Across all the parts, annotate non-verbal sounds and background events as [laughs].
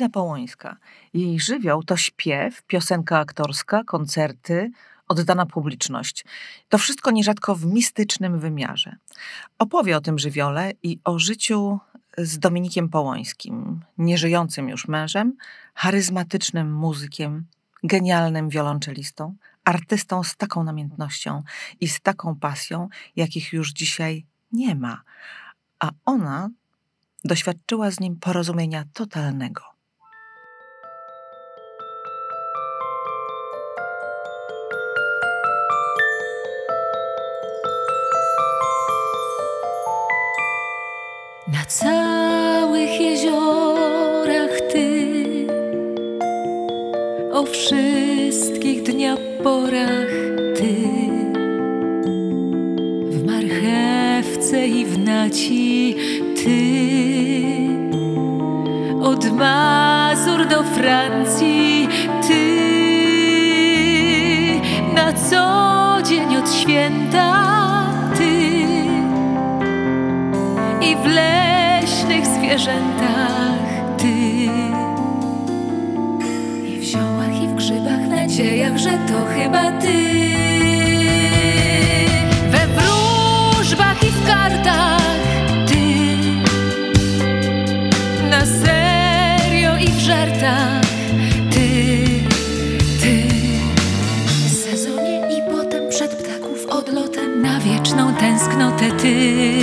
Iza Połońska. Jej żywioł to śpiew, piosenka aktorska, koncerty, oddana publiczność. To wszystko nierzadko w mistycznym wymiarze. Opowie o tym żywiole i o życiu z Dominikiem Połońskim, nieżyjącym już mężem, charyzmatycznym muzykiem, genialnym wiolonczelistą, artystą z taką namiętnością i z taką pasją, jakich już dzisiaj nie ma. A ona doświadczyła z nim porozumienia totalnego. Całych jeziorach ty, o wszystkich dnia porach ty, w marchewce i w naci ty, od Mazur do Francji ty, na co dzień od święta zwierzętach ty. I w ziołach i w grzybach, nadziejach, że to chyba ty. We wróżbach i w kartach ty. Na serio i w żartach ty. Ty. W sezonie i potem przed ptaków odlotem na wieczną tęsknotę ty.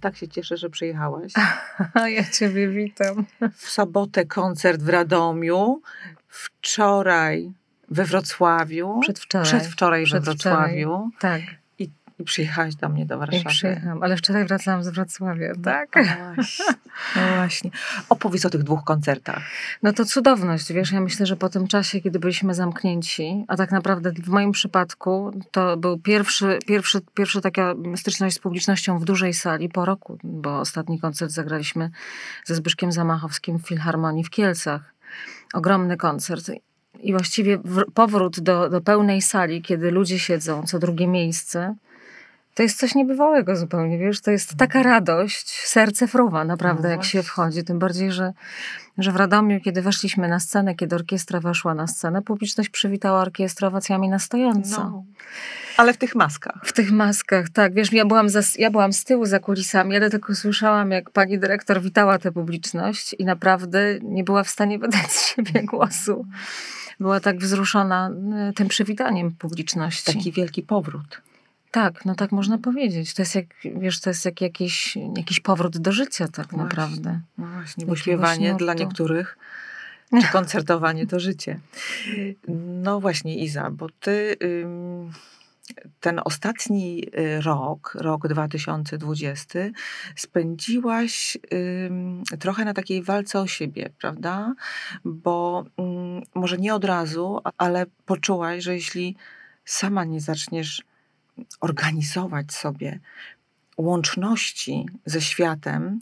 Tak się cieszę, że przyjechałaś. [laughs] Ja ciebie witam. W sobotę koncert w Radomiu, wczoraj we Wrocławiu, Przedwczoraj. przedwczoraj we Przedwczoraj. Wrocławiu Tak, i przyjechałaś do mnie do Warszawy. przyjechałam. Ale wczoraj wracałam z Wrocławia, tak? No właśnie. No właśnie. Opowiedz o tych dwóch koncertach. No to cudowność, wiesz, ja myślę, że po tym czasie, kiedy byliśmy zamknięci, a tak naprawdę w moim przypadku to był pierwszy, pierwszy, pierwszy taka styczność z publicznością w dużej sali po roku, bo ostatni koncert zagraliśmy ze Zbyszkiem Zamachowskim w Filharmonii w Kielcach. Ogromny koncert. I właściwie wr- powrót do, do pełnej sali, kiedy ludzie siedzą, co drugie miejsce, to jest coś niebywałego zupełnie, wiesz, to jest taka radość, serce fruwa naprawdę, No jak się wchodzi, tym bardziej, że, że w Radomiu, kiedy weszliśmy na scenę, kiedy orkiestra weszła na scenę, publiczność przywitała orkiestrę owacjami na stojąco. No. Ale w tych maskach. W tych maskach, tak. Wiesz, ja byłam, za, ja byłam z tyłu za kulisami, ale tylko słyszałam, jak pani dyrektor witała tę publiczność i naprawdę nie była w stanie wydać z siebie głosu. Była tak wzruszona y, tym przywitaniem publiczności. Taki wielki powrót. Tak, no tak można powiedzieć. To jest jak, wiesz, to jest jak jakiś, jakiś powrót do życia tak Właśnie. naprawdę. No właśnie, bo śpiewanie dla niektórych, [laughs] czy koncertowanie to życie. No właśnie, Iza, bo ty ten ostatni y, rok, rok 2020, spędziłaś trochę na takiej walce o siebie, prawda? Bo może nie od razu, ale poczułaś, że jeśli sama nie zaczniesz organizować sobie łączności ze światem,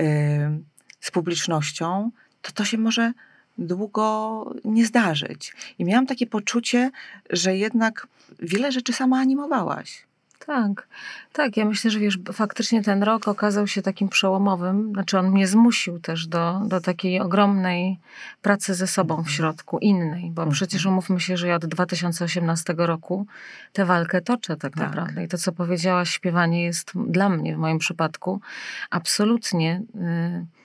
ym, z publicznością, to to się może długo nie zdarzyć. I miałam takie poczucie, że jednak wiele rzeczy sama animowałaś. Tak, tak. Ja myślę, że wiesz, faktycznie ten rok okazał się takim przełomowym. Znaczy, on mnie zmusił też do, do takiej ogromnej pracy ze sobą w środku, innej, bo przecież umówmy się, że ja od 2018 roku tę walkę toczę tak, Tak. naprawdę. I to, co powiedziałaś, śpiewanie jest dla mnie, w moim przypadku, absolutnie. y,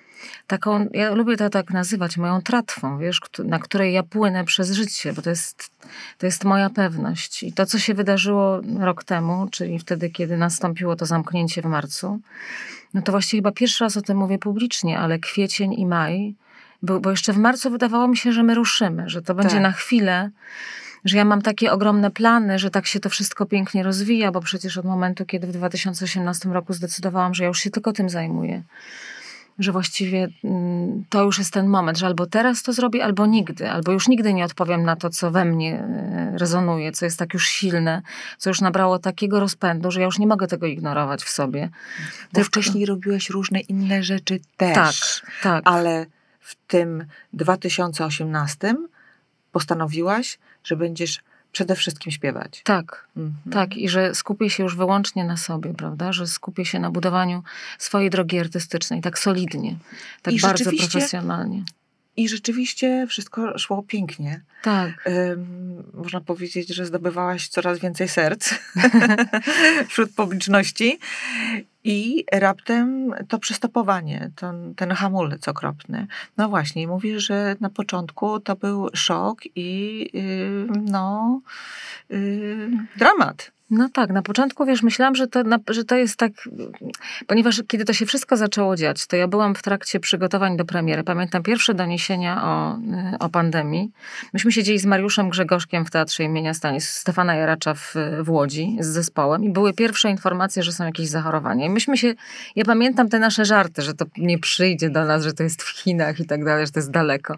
Taką, ja lubię to tak nazywać, moją tratwą, wiesz, na której ja płynę przez życie, bo to jest, to jest moja pewność. I to, co się wydarzyło rok temu, czyli wtedy, kiedy nastąpiło to zamknięcie w marcu, no to właściwie chyba pierwszy raz o tym mówię publicznie, ale kwiecień i maj, bo, bo jeszcze w marcu wydawało mi się, że my ruszymy, że to będzie Tak. na chwilę, że ja mam takie ogromne plany, że tak się to wszystko pięknie rozwija, bo przecież od momentu, kiedy w 2018 roku zdecydowałam, że ja już się tylko tym zajmuję, że właściwie mm, to już jest ten moment, że albo teraz to zrobię, albo nigdy, albo już nigdy nie odpowiem na to, co we mnie e, rezonuje, co jest tak już silne, co już nabrało takiego rozpędu, że ja już nie mogę tego ignorować w sobie. Bo Tylko- wcześniej robiłaś różne inne rzeczy też. Tak, tak. Ale w tym 2018 postanowiłaś, że będziesz przede wszystkim śpiewać. Tak, Mhm. tak. I że skupię się już wyłącznie na sobie, prawda? Że skupię się na budowaniu swojej drogi artystycznej, tak solidnie, tak I bardzo profesjonalnie. I rzeczywiście wszystko szło pięknie. Tak. Ym, można powiedzieć, że zdobywałaś coraz więcej serc [laughs] wśród publiczności. I raptem to przystopowanie, ten, ten hamulec okropny. No właśnie, mówisz, że na początku to był szok i yy, no, yy, dramat. No tak, na początku wiesz, myślałam, że to, na, że to jest tak, ponieważ kiedy to się wszystko zaczęło dziać, to ja byłam w trakcie przygotowań do premiery. Pamiętam pierwsze doniesienia o, y, o pandemii. Myśmy siedzieli z Mariuszem Grzegorzkiem w Teatrze imienia Stanis, Stefana Jaracza w, w Łodzi z zespołem i były pierwsze informacje, że są jakieś zachorowania. I myśmy się, ja pamiętam te nasze żarty, że to nie przyjdzie do nas, że to jest w Chinach i tak dalej, że to jest daleko.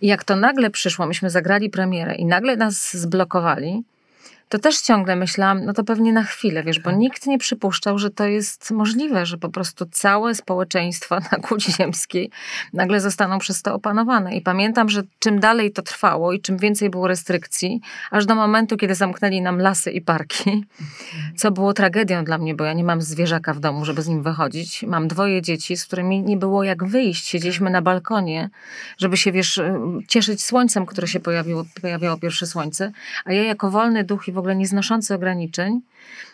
I jak to nagle przyszło, myśmy zagrali premierę i nagle nas zblokowali, to też ciągle myślałam, no to pewnie na chwilę, wiesz, bo nikt nie przypuszczał, że to jest możliwe, że po prostu całe społeczeństwo [laughs] na kuli ziemskiej nagle zostaną przez to opanowane. I pamiętam, że czym dalej to trwało i czym więcej było restrykcji, aż do momentu, kiedy zamknęli nam lasy i parki, co było tragedią dla mnie, bo ja nie mam zwierzaka w domu, żeby z nim wychodzić. Mam dwoje dzieci, z którymi nie było jak wyjść. Siedzieliśmy na balkonie, żeby się, wiesz, cieszyć słońcem, które się pojawiło, pojawiało pierwsze słońce. A ja jako wolny duch i w ogóle nieznoszący ograniczeń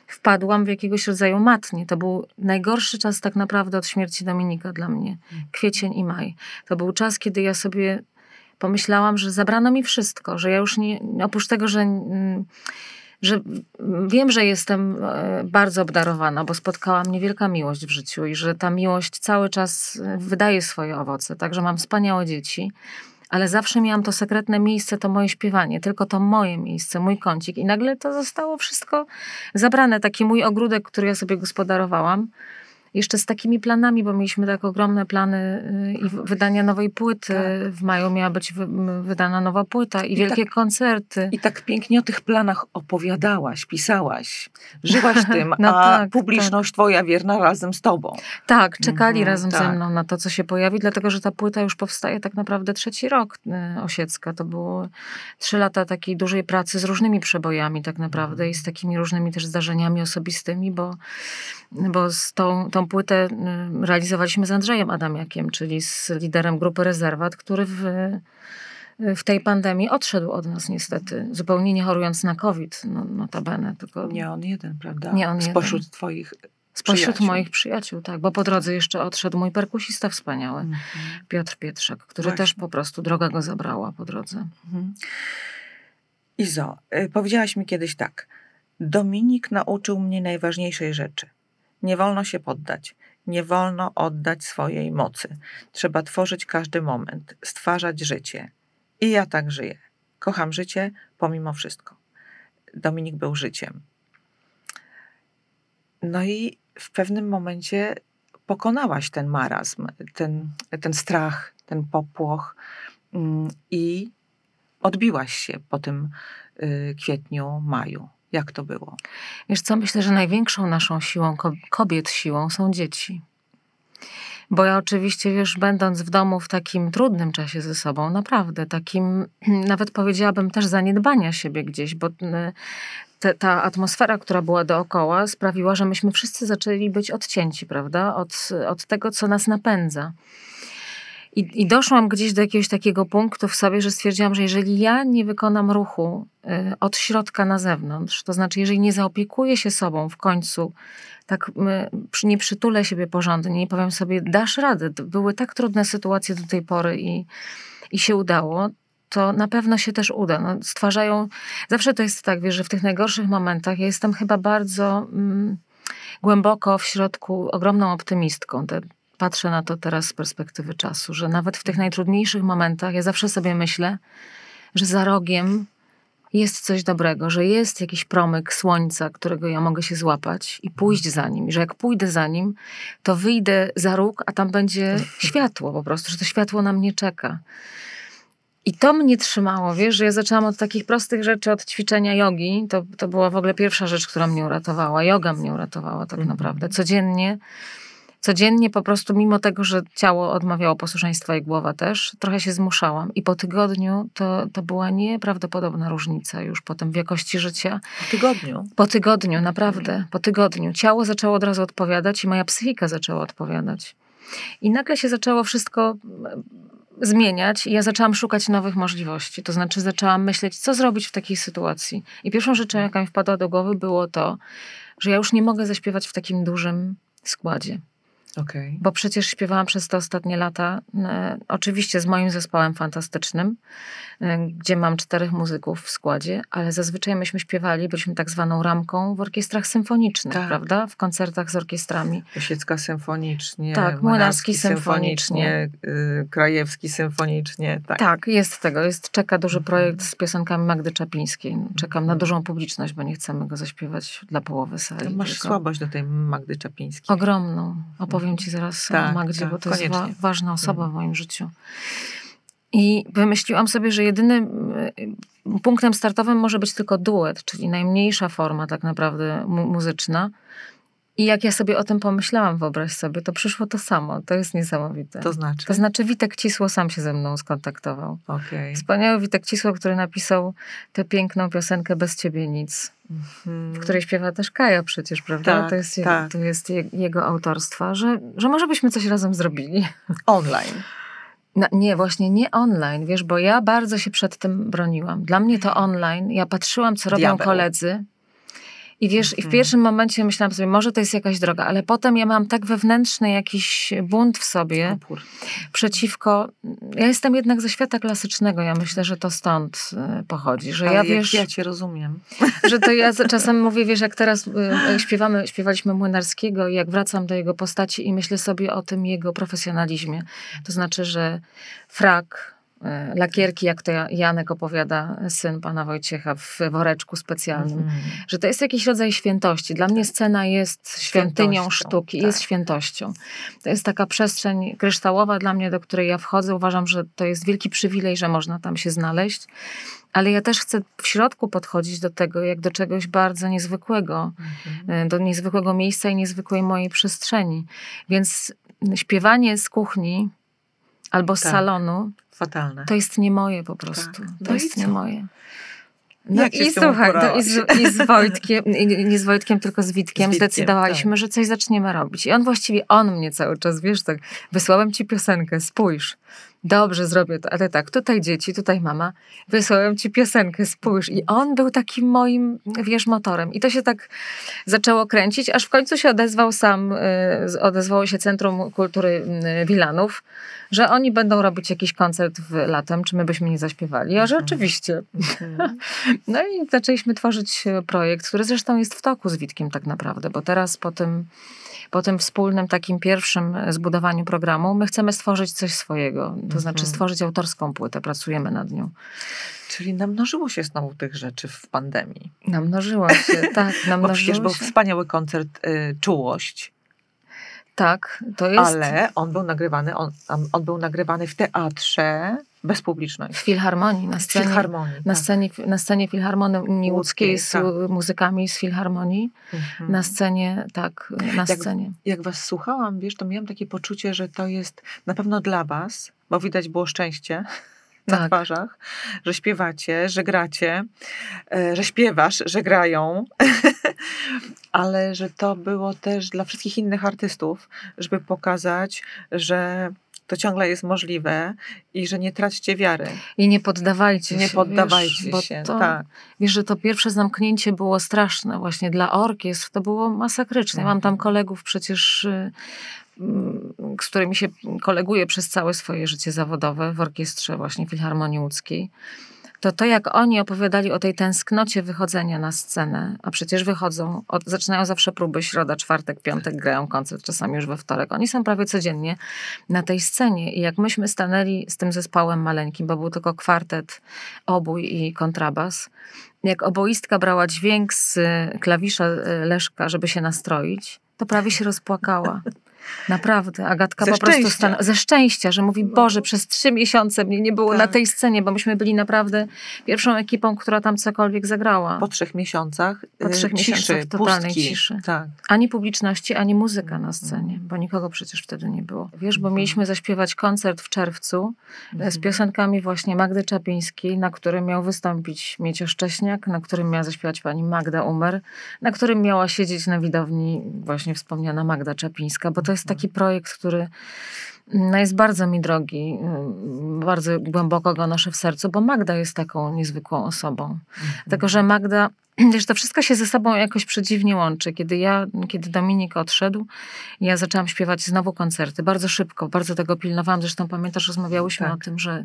wpadłam w jakiegoś rodzaju matnię. To był najgorszy czas tak naprawdę od śmierci Dominika dla mnie. Kwiecień i maj. To był czas, kiedy ja sobie pomyślałam, że zabrano mi wszystko, że ja już nie, oprócz tego, że... mm, że wiem, że jestem e, bardzo obdarowana, bo spotkała mnie wielka miłość w życiu i że ta miłość cały czas e, wydaje swoje owoce. Także mam wspaniałe dzieci, ale zawsze miałam to sekretne miejsce, to moje śpiewanie, tylko to moje miejsce, mój kącik. I nagle to zostało wszystko zabrane. Taki mój ogródek, który ja sobie gospodarowałam. Jeszcze z takimi planami, bo mieliśmy tak ogromne plany y, i wydania nowej płyty. Tak. W maju miała być wydana nowa płyta i, I wielkie koncerty. I tak pięknie o tych planach opowiadałaś, pisałaś, żyłaś [laughs] tym, No a tak, publiczność twoja wierna razem z tobą. Tak, czekali Mhm, razem ze tak. mną na to, co się pojawi, dlatego że ta płyta już powstaje tak naprawdę trzeci rok y, Osiecka. To było trzy lata takiej dużej pracy z różnymi przebojami tak naprawdę i z takimi różnymi też zdarzeniami osobistymi, bo, bo z tą, tą płytę y, realizowaliśmy z Andrzejem Adamiakiem, czyli z liderem grupy Rezerwat, który w, w tej pandemii odszedł od nas niestety, zupełnie nie chorując na COVID, no, notabene, tylko Nie on jeden, prawda? Nie on Spośród twoich spośród przyjaciół. moich przyjaciół, tak, bo po drodze jeszcze odszedł mój perkusista wspaniały. Mhm. Piotr Pietrzak, który Właśnie. też po prostu droga go zabrała po drodze. Mhm. Izo, y, powiedziałaś mi kiedyś tak. Dominik nauczył mnie najważniejszej rzeczy. Nie wolno się poddać. Nie wolno oddać swojej mocy. Trzeba tworzyć każdy moment, stwarzać życie. I ja tak żyję. Kocham życie pomimo wszystko. Dominik był życiem. No i w pewnym momencie pokonałaś ten marazm, ten, ten strach, ten popłoch mm, i odbiłaś się po tym y, kwietniu, maju. Jak to było? Wiesz co, myślę, że największą naszą siłą, ko- kobiet siłą są dzieci. Bo ja oczywiście, wiesz, będąc w domu w takim trudnym czasie ze sobą, naprawdę takim, [clears throat] nawet powiedziałabym też zaniedbania siebie gdzieś, bo te, ta atmosfera, która była dookoła, sprawiła, że myśmy wszyscy zaczęli być odcięci, prawda, od, od tego, co nas napędza. I, I doszłam gdzieś do jakiegoś takiego punktu w sobie, że stwierdziłam, że jeżeli ja nie wykonam ruchu y, od środka na zewnątrz, to znaczy, jeżeli nie zaopiekuję się sobą w końcu, tak y, nie przytulę siebie porządnie, nie powiem sobie, dasz radę. Były tak trudne sytuacje do tej pory i, i się udało, to na pewno się też uda. No, stwarzają, zawsze to jest tak, wiesz, że w tych najgorszych momentach ja jestem chyba bardzo mm, głęboko w środku ogromną optymistką. Te, patrzę na to teraz z perspektywy czasu, że nawet w tych najtrudniejszych momentach ja zawsze sobie myślę, że za rogiem jest coś dobrego, że jest jakiś promyk słońca, którego ja mogę się złapać i pójść za nim. I że jak pójdę za nim, to wyjdę za róg, a tam będzie światło po prostu, że to światło na mnie czeka. I to mnie trzymało, wiesz, że ja zaczęłam od takich prostych rzeczy, od ćwiczenia jogi. To, to była w ogóle pierwsza rzecz, która mnie uratowała. Yoga mnie uratowała tak Mhm. naprawdę. Codziennie, codziennie po prostu, mimo tego, że ciało odmawiało posłuszeństwa i głowa też, trochę się zmuszałam. I po tygodniu to, to była nieprawdopodobna różnica już potem w jakości życia. W tygodniu. Po tygodniu, naprawdę, po tygodniu. Ciało zaczęło od razu odpowiadać i moja psychika zaczęła odpowiadać. I nagle się zaczęło wszystko mm, zmieniać i ja zaczęłam szukać nowych możliwości. To znaczy zaczęłam myśleć, co zrobić w takiej sytuacji. I pierwszą rzeczą, jaka mi wpadła do głowy, było to, że ja już nie mogę zaśpiewać w takim dużym składzie. Okej. Bo przecież śpiewałam przez te ostatnie lata, e, oczywiście z moim zespołem fantastycznym, e, gdzie mam czterech muzyków w składzie, ale zazwyczaj myśmy śpiewali, byliśmy tak zwaną ramką w orkiestrach symfonicznych, Tak. prawda? W koncertach z orkiestrami. Osiecka symfonicznie, Tak, Młynarski symfonicznie, y, Krajewski symfonicznie. Tak. Tak, jest tego. Jest, czeka duży Mhm. projekt z piosenkami Magdy Czapińskiej. Czekam na dużą publiczność, bo nie chcemy go zaśpiewać dla połowy sali. To masz tylko słabość do tej Magdy Czapińskiej. Ogromną. Opowiem ci zaraz Tak, o Magdzie, tak, bo to jest wa- koniecznie. ważna osoba Mhm. w moim życiu. I wymyśliłam sobie, że jedynym punktem startowym może być tylko duet, czyli najmniejsza forma tak naprawdę mu- muzyczna. I jak ja sobie o tym pomyślałam, wyobraź sobie, to przyszło to samo. To jest niesamowite. To znaczy? To znaczy Witek Cisło sam się ze mną skontaktował. Okej. Wspaniały Witek Cisło, który napisał tę piękną piosenkę Bez Ciebie Nic, Mhm. w której śpiewa też Kaja przecież, prawda? Tak, to jest, je- tak. to jest je, jego autorstwa, że, że może byśmy coś razem zrobili. [laughs] Online. No, nie, właśnie nie online, wiesz, bo ja bardzo się przed tym broniłam. Dla mnie to online. Ja patrzyłam, co robią Diabeł. koledzy. I wiesz, i w Mhm. pierwszym momencie myślałam sobie, może to jest jakaś droga, ale potem ja mam tak wewnętrzny jakiś bunt w sobie Opór. przeciwko. Ja jestem jednak ze świata klasycznego. Ja myślę, że to stąd y, pochodzi, że Ale ja wiesz, ja cię rozumiem. [laughs] że to ja za- [laughs] czasem mówię, wiesz, jak teraz y, y, śpiewamy, śpiewaliśmy Młynarskiego i jak wracam do jego postaci i myślę sobie o tym jego profesjonalizmie. To znaczy, że frak, lakierki, jak to Ja- Janek opowiada, syn pana Wojciecha w woreczku specjalnym, Mhm. że to jest jakiś rodzaj świętości. Dla mnie scena jest świątynią Świętością, sztuki, tak. jest świętością. To jest taka przestrzeń kryształowa dla mnie, do której ja wchodzę. Uważam, że to jest wielki przywilej, że można tam się znaleźć. Ale ja też chcę w środku podchodzić do tego jak do czegoś bardzo niezwykłego, Mhm. y, do niezwykłego miejsca i niezwykłej mojej przestrzeni. Więc śpiewanie z kuchni albo z Tak. salonu Fatalne. to jest nie moje po prostu. Tak. To No jest co? nie moje. No Jak i słuchaj, no i, z, i z Wojtkiem, i nie z Wojtkiem, tylko z Witkiem, Z Witkiem, zdecydowaliśmy, że coś zaczniemy robić. I on właściwie, on mnie cały czas, wiesz, tak, wysłałem ci piosenkę, spójrz. Dobrze, zrobię to. Ale tak, tutaj dzieci, tutaj mama, wysłałem ci piosenkę, spójrz. I on był takim moim, wiesz, motorem. I to się tak zaczęło kręcić, aż w końcu się odezwał sam, y, odezwało się Centrum Kultury y, Wilanów, że oni będą robić jakiś koncert w latem, czy my byśmy nie zaśpiewali. Ja, że Mhm. oczywiście. Mhm. [laughs] No i zaczęliśmy tworzyć e, projekt, który zresztą jest w toku z Witkiem tak naprawdę, bo teraz po tym, po tym wspólnym takim pierwszym e, zbudowaniu programu my chcemy stworzyć coś swojego. To znaczy Mhm. stworzyć autorską płytę, pracujemy nad nią. Czyli namnożyło się znowu tych rzeczy w pandemii. Namnożyła się, tak, [laughs] Bo namnożyła przecież był wspaniały koncert y, Czułość, Tak, to jest ale on był nagrywany, on, on- był nagrywany w teatrze bez w publiczności. filharmonii, na W scenie. filharmonii. Na tak. scenie, na scenie Filharmonii Łódzkiej z tak. muzykami z Filharmonii. Mhm. Na scenie, tak, na Jak- scenie. Jak was słuchałam, wiesz, to miałam takie poczucie, że to jest na pewno dla was, bo widać było szczęście [laughs] na Tak. twarzach, że śpiewacie, że gracie, e, że śpiewasz, że grają, [laughs] ale że to było też dla wszystkich innych artystów, żeby pokazać, że to ciągle jest możliwe i że nie traćcie wiary. I nie poddawajcie Nie się. poddawajcie wiesz, się. To, tak. Wiesz, że to pierwsze zamknięcie było straszne właśnie dla orkiestr. To było masakryczne. Ja Mam tam Mhm. kolegów przecież, y, mm, z którymi się koleguję przez całe swoje życie zawodowe w orkiestrze właśnie Filharmonii Łódzkiej. To to, jak oni opowiadali o tej tęsknocie wychodzenia na scenę, a przecież wychodzą, od, zaczynają zawsze próby, środa, czwartek, piątek, grają koncert, czasami już we wtorek. Oni są prawie codziennie na tej scenie. I jak myśmy stanęli z tym zespołem maleńkim, bo był tylko kwartet, obój i kontrabas, jak oboistka brała dźwięk z y, klawisza y, Leszka, żeby się nastroić, to prawie się rozpłakała. [laughs] Naprawdę. Agatka Ze po prostu szczęścia. stan- ze szczęścia, że mówi, Boże, przez trzy miesiące mnie nie było na Tak. tej scenie, bo myśmy byli naprawdę pierwszą ekipą, która tam cokolwiek zagrała. Po trzech miesiącach Po e, trzech ciszy, miesiącach totalnej pustki. ciszy. Tak. Ani publiczności, ani muzyka na scenie, bo nikogo przecież wtedy nie było. Wiesz, bo Mhm. mieliśmy zaśpiewać koncert w czerwcu e, z Mhm. piosenkami właśnie Magdy Czapińskiej, na którym miał wystąpić Miecio Szcześniak, na którym miała zaśpiewać pani Magda Umer, na którym miała siedzieć na widowni właśnie wspomniana Magda Czapińska, bo to jest taki projekt, który no, jest bardzo mi drogi, ym, bardzo głęboko go noszę w sercu, bo Magda jest taką niezwykłą osobą. Dlatego, że Magda, [clears throat] wiesz, to wszystko się ze sobą jakoś przedziwnie łączy. Kiedy ja, kiedy Dominik odszedł, ja zaczęłam śpiewać znowu koncerty, bardzo szybko, bardzo tego pilnowałam. Zresztą pamiętasz, rozmawiałyśmy Tak. o tym, że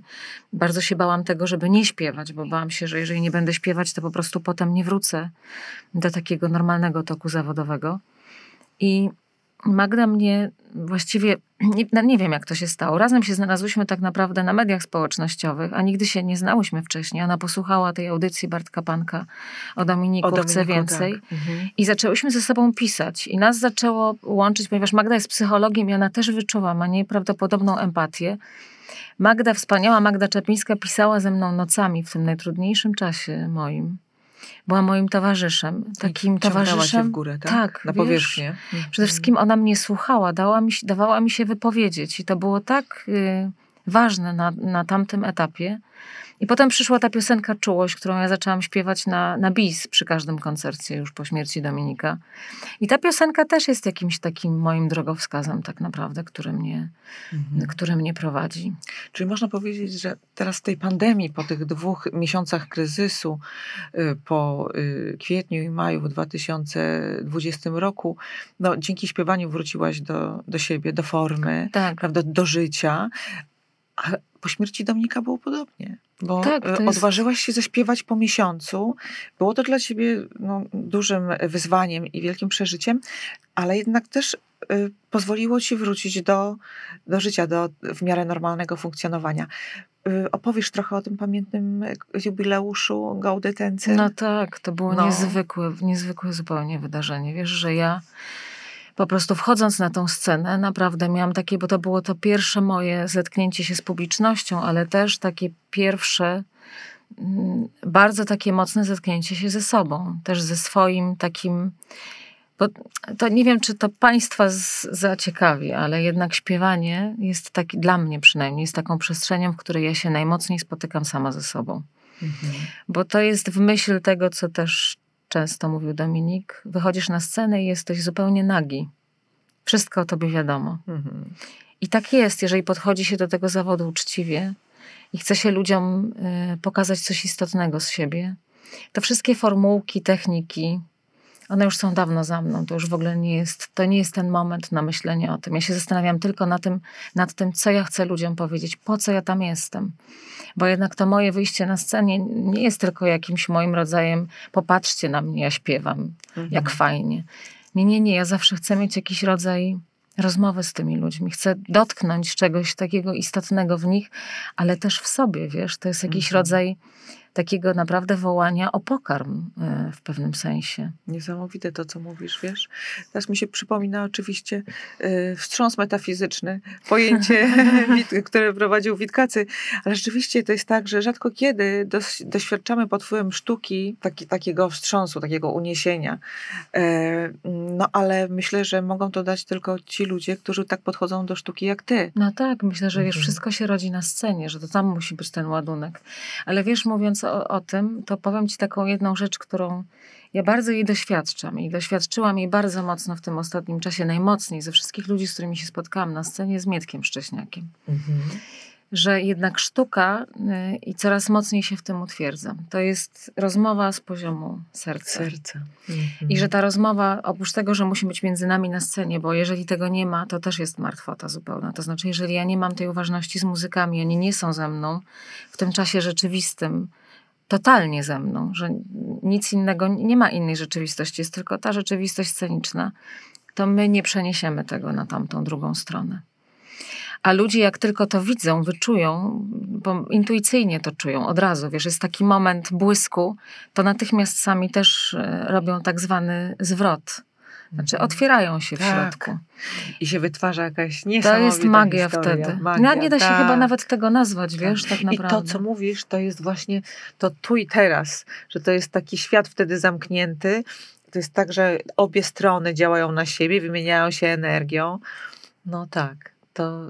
bardzo się bałam tego, żeby nie śpiewać, bo bałam się, że jeżeli nie będę śpiewać, to po prostu potem nie wrócę do takiego normalnego toku zawodowego. I Magda mnie właściwie, nie, nie wiem jak to się stało. Razem się znalazłyśmy tak naprawdę na mediach społecznościowych, a nigdy się nie znałyśmy wcześniej. Ona posłuchała tej audycji Bartka Panka o Dominiku, O Chce Dominiku, Więcej. Tak. Mhm. I zaczęłyśmy ze sobą pisać. I nas zaczęło łączyć, ponieważ Magda jest psychologiem i ona też wyczuwa, ma nieprawdopodobną empatię. Magda, wspaniała Magda Czapińska pisała ze mną nocami w tym najtrudniejszym czasie moim. Była moim towarzyszem. Takim Ciągnęła towarzyszem. się w górę, tak? tak, Na wiesz, powierzchnię. Mhm. Przede wszystkim ona mnie słuchała, dała mi, dawała mi się wypowiedzieć i to było tak y, ważne na, na tamtym etapie. I potem przyszła ta piosenka Czułość, którą ja zaczęłam śpiewać na, na bis przy każdym koncercie już po śmierci Dominika. I ta piosenka też jest jakimś takim moim drogowskazem tak naprawdę, który mnie, Mhm. który mnie prowadzi. Czyli można powiedzieć, że teraz w tej pandemii, po tych dwóch miesiącach kryzysu, y, po y, kwietniu i maju w 2020 roku, no, dzięki śpiewaniu wróciłaś do, do siebie, do formy, Tak, prawda, do życia. A po śmierci Dominika było podobnie. Bo Tak, jest- odważyłaś się zaśpiewać po miesiącu. Było to dla ciebie no, dużym wyzwaniem i wielkim przeżyciem, ale jednak też y, pozwoliło ci wrócić do, do życia, do w miarę normalnego funkcjonowania. Y, opowiesz trochę o tym pamiętnym jubileuszu Gaudytęcy? no tak, to było No. niezwykłe, niezwykłe zupełnie wydarzenie. Wiesz, że ja po prostu wchodząc na tą scenę, naprawdę miałam takie, bo to było to pierwsze moje zetknięcie się z publicznością, ale też takie pierwsze, mm, bardzo takie mocne zetknięcie się ze sobą, też ze swoim takim. Bo to nie wiem, czy to Państwa z, zaciekawi, ale jednak śpiewanie jest taki, dla mnie przynajmniej, jest taką przestrzenią, w której ja się najmocniej spotykam sama ze sobą. Mhm. Bo to jest w myśl tego, co też często mówił Dominik. Wychodzisz na scenę i jesteś zupełnie nagi. Wszystko o tobie wiadomo. Mhm. I tak jest, jeżeli podchodzi się do tego zawodu uczciwie i chce się ludziom y, pokazać coś istotnego z siebie, to wszystkie formułki, techniki, one już są dawno za mną. To już w ogóle nie jest, to nie jest ten moment na myślenie o tym. Ja się zastanawiam tylko na tym, nad tym, co ja chcę ludziom powiedzieć, po co ja tam jestem. Bo jednak to moje wyjście na scenie nie jest tylko jakimś moim rodzajem, popatrzcie na mnie, ja śpiewam, jak Mhm. fajnie. Nie, nie, nie, ja zawsze chcę mieć jakiś rodzaj rozmowy z tymi ludźmi, chcę dotknąć czegoś takiego istotnego w nich, ale też w sobie, wiesz, to jest jakiś Mhm. rodzaj takiego naprawdę wołania o pokarm e, w pewnym sensie. Niesamowite to, co mówisz, wiesz. Teraz mi się przypomina oczywiście y, wstrząs metafizyczny, pojęcie, [laughs] które prowadził Witkacy, ale rzeczywiście to jest tak, że rzadko kiedy doświadczamy pod wpływem sztuki taki, takiego wstrząsu, takiego uniesienia. E, no ale myślę, że mogą to dać tylko ci ludzie, którzy tak podchodzą do sztuki jak ty. No tak, myślę, że wiesz, Mhm. wszystko się rodzi na scenie, że to tam musi być ten ładunek. Ale wiesz, mówiąc o, o tym, to powiem ci taką jedną rzecz, którą ja bardzo jej doświadczam i doświadczyłam jej bardzo mocno w tym ostatnim czasie, najmocniej ze wszystkich ludzi, z którymi się spotkałam na scenie z Mietkiem Szcześniakiem. Że jednak sztuka y, i coraz mocniej się w tym utwierdzam. To jest rozmowa z poziomu serca. Serce. I że ta rozmowa, oprócz tego, że musi być między nami na scenie, bo jeżeli tego nie ma, to też jest martwota zupełna. To znaczy, jeżeli ja nie mam tej uważności z muzykami, oni nie są ze mną w tym czasie rzeczywistym, totalnie ze mną, że nic innego, nie ma innej rzeczywistości, jest tylko ta rzeczywistość sceniczna, to my nie przeniesiemy tego na tamtą drugą stronę. A ludzie, jak tylko to widzą, wyczują, bo intuicyjnie to czują od razu, wiesz, jest taki moment błysku, to natychmiast sami też e, robią tak zwany zwrot. Znaczy otwierają się w Tak. środku. I się wytwarza jakaś To niesamowita jest magia historia. wtedy. Magia, No, nie da się tak. chyba nawet tego nazwać, wiesz, tak I naprawdę. to, co mówisz, to jest właśnie to tu i teraz, że to jest taki świat wtedy zamknięty. To jest tak, że obie strony działają na siebie, wymieniają się energią. No tak, to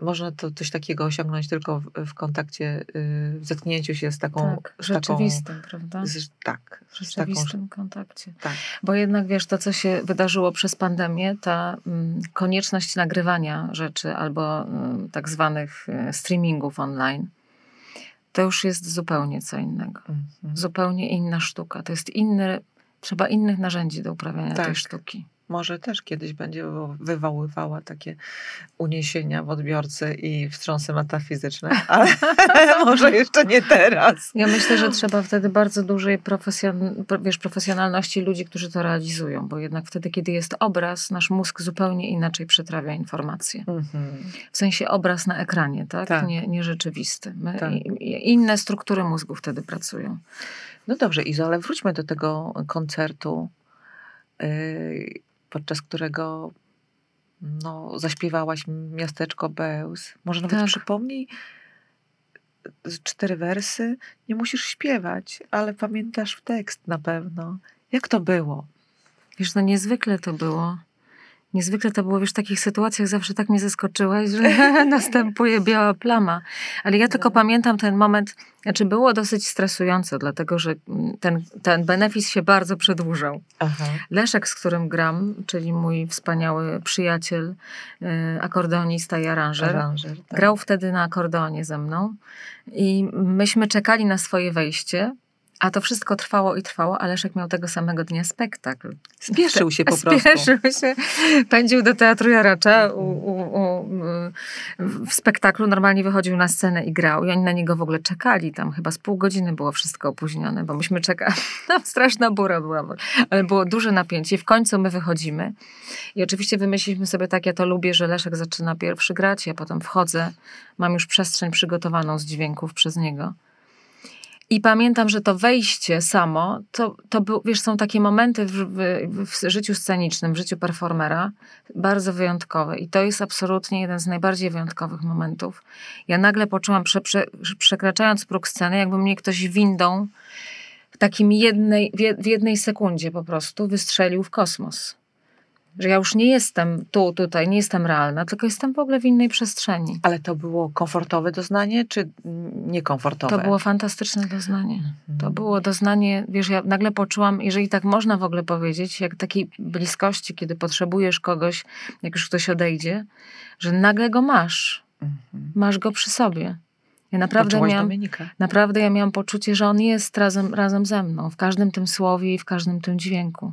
można to coś takiego osiągnąć tylko w, w kontakcie, y, w zetknięciu się z taką... tak, z taką rzeczywistym, prawda? z, tak, W z taką... rzeczywistym kontakcie. Tak. Bo jednak wiesz, to co się wydarzyło przez pandemię, ta mm, konieczność nagrywania rzeczy albo mm, tak zwanych e, streamingów online, to już jest zupełnie co innego. Mhm. Zupełnie inna sztuka. To jest inny, trzeba innych narzędzi do uprawiania tej Tak. sztuki. Może też kiedyś będzie wywo- wywoływała takie uniesienia w odbiorcy i wstrząsy metafizyczne, [laughs] ale może jeszcze nie teraz. Ja myślę, że trzeba wtedy bardzo dużej profesjon- pro- wiesz, profesjonalności ludzi, którzy to realizują, bo jednak wtedy, kiedy jest obraz, nasz mózg zupełnie inaczej przetrawia informacje. W sensie obraz na ekranie, tak? Tak. Nie, nie rzeczywisty. Tak. inne struktury mózgu wtedy pracują. No dobrze, Izo, ale wróćmy do tego koncertu, yy, podczas którego no, zaśpiewałaś Miasteczko Bełz. Może nawet Tak. przypomnij z cztery wersy. Nie musisz śpiewać, ale pamiętasz tekst na pewno. Jak to było? Wiesz, no niezwykle to było. Niezwykle to było, wiesz, w takich sytuacjach zawsze tak mnie zaskoczyłaś, że [laughs] następuje biała plama. Ale ja tylko pamiętam ten moment, znaczy było dosyć stresujące, dlatego że ten, ten benefis się bardzo przedłużał. Aha. Leszek, z którym gram, czyli mój wspaniały przyjaciel, y, akordeonista i aranżer, Aranżer. tak. grał wtedy na akordeonie ze mną i myśmy czekali na swoje wejście, a to wszystko trwało i trwało, a Leszek miał tego samego dnia spektakl. Spieszył się po [laughs] prostu. Spieszył się, pędził do Teatru Jaracza u, u, u, w spektaklu, normalnie wychodził na scenę i grał. I oni na niego w ogóle czekali, tam chyba z pół godziny było wszystko opóźnione, bo myśmy czekali, [laughs] tam straszna bura była, ale było duże napięcie. I w końcu my wychodzimy. I oczywiście wymyśliliśmy sobie tak, ja to lubię, że Leszek zaczyna pierwszy grać, ja potem wchodzę, mam już przestrzeń przygotowaną z dźwięków przez niego. I pamiętam, że to wejście samo, to, to był, wiesz, są takie momenty w, w, w życiu scenicznym, w życiu performera, bardzo wyjątkowe. I to jest absolutnie jeden z najbardziej wyjątkowych momentów. Ja nagle poczułam, prze, prze, przekraczając próg sceny, jakby mnie ktoś windą w takim jednej, w jed- w jednej sekundzie po prostu wystrzelił w kosmos. Że ja już nie jestem tu, tutaj, nie jestem realna, tylko jestem w ogóle w innej przestrzeni. Ale to było komfortowe doznanie, czy niekomfortowe? To było fantastyczne doznanie. Mhm. To było doznanie, wiesz, ja nagle poczułam, jeżeli tak można w ogóle powiedzieć, jak takiej bliskości, kiedy potrzebujesz kogoś, jak już ktoś odejdzie, że nagle go masz. Mhm. Masz go przy sobie. Ja naprawdę miałam, Dominika. naprawdę ja miałam poczucie, że on jest razem, razem ze mną, w każdym tym słowie i w każdym tym dźwięku.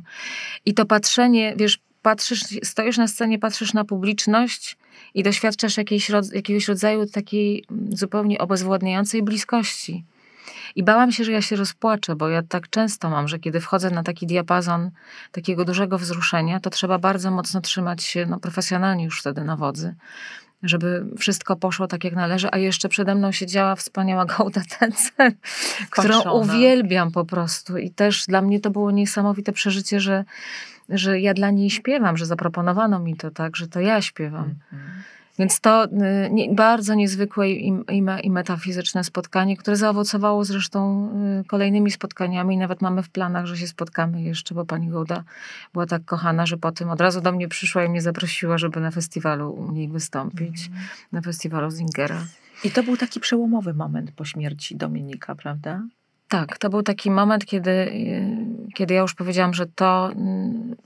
I to patrzenie, wiesz, patrzysz, stoisz na scenie, patrzysz na publiczność i doświadczasz jakiejś, jakiegoś rodzaju takiej mm, zupełnie obezwładniającej bliskości. I bałam się, że ja się rozpłaczę, bo ja tak często mam, że kiedy wchodzę na taki diapazon takiego dużego wzruszenia, to trzeba bardzo mocno trzymać się, no profesjonalnie już wtedy na wodzy, żeby wszystko poszło tak jak należy, a jeszcze przede mną siedziała wspaniała [laughs] Gauda Tencel, którą uwielbiam po prostu. I też dla mnie to było niesamowite przeżycie, że, że ja dla niej śpiewam, że zaproponowano mi to tak, że to ja śpiewam. Mhm. Więc to y, nie, bardzo niezwykłe i, i, i metafizyczne spotkanie, które zaowocowało zresztą y, kolejnymi spotkaniami. I nawet mamy w planach, że się spotkamy jeszcze, bo pani Gołda była tak kochana, że potem od razu do mnie przyszła i mnie zaprosiła, żeby na festiwalu u niej wystąpić. Na festiwalu Zingera. I to był taki przełomowy moment po śmierci Dominika, prawda? Tak, to był taki moment, kiedy, y, kiedy ja już powiedziałam, że to y,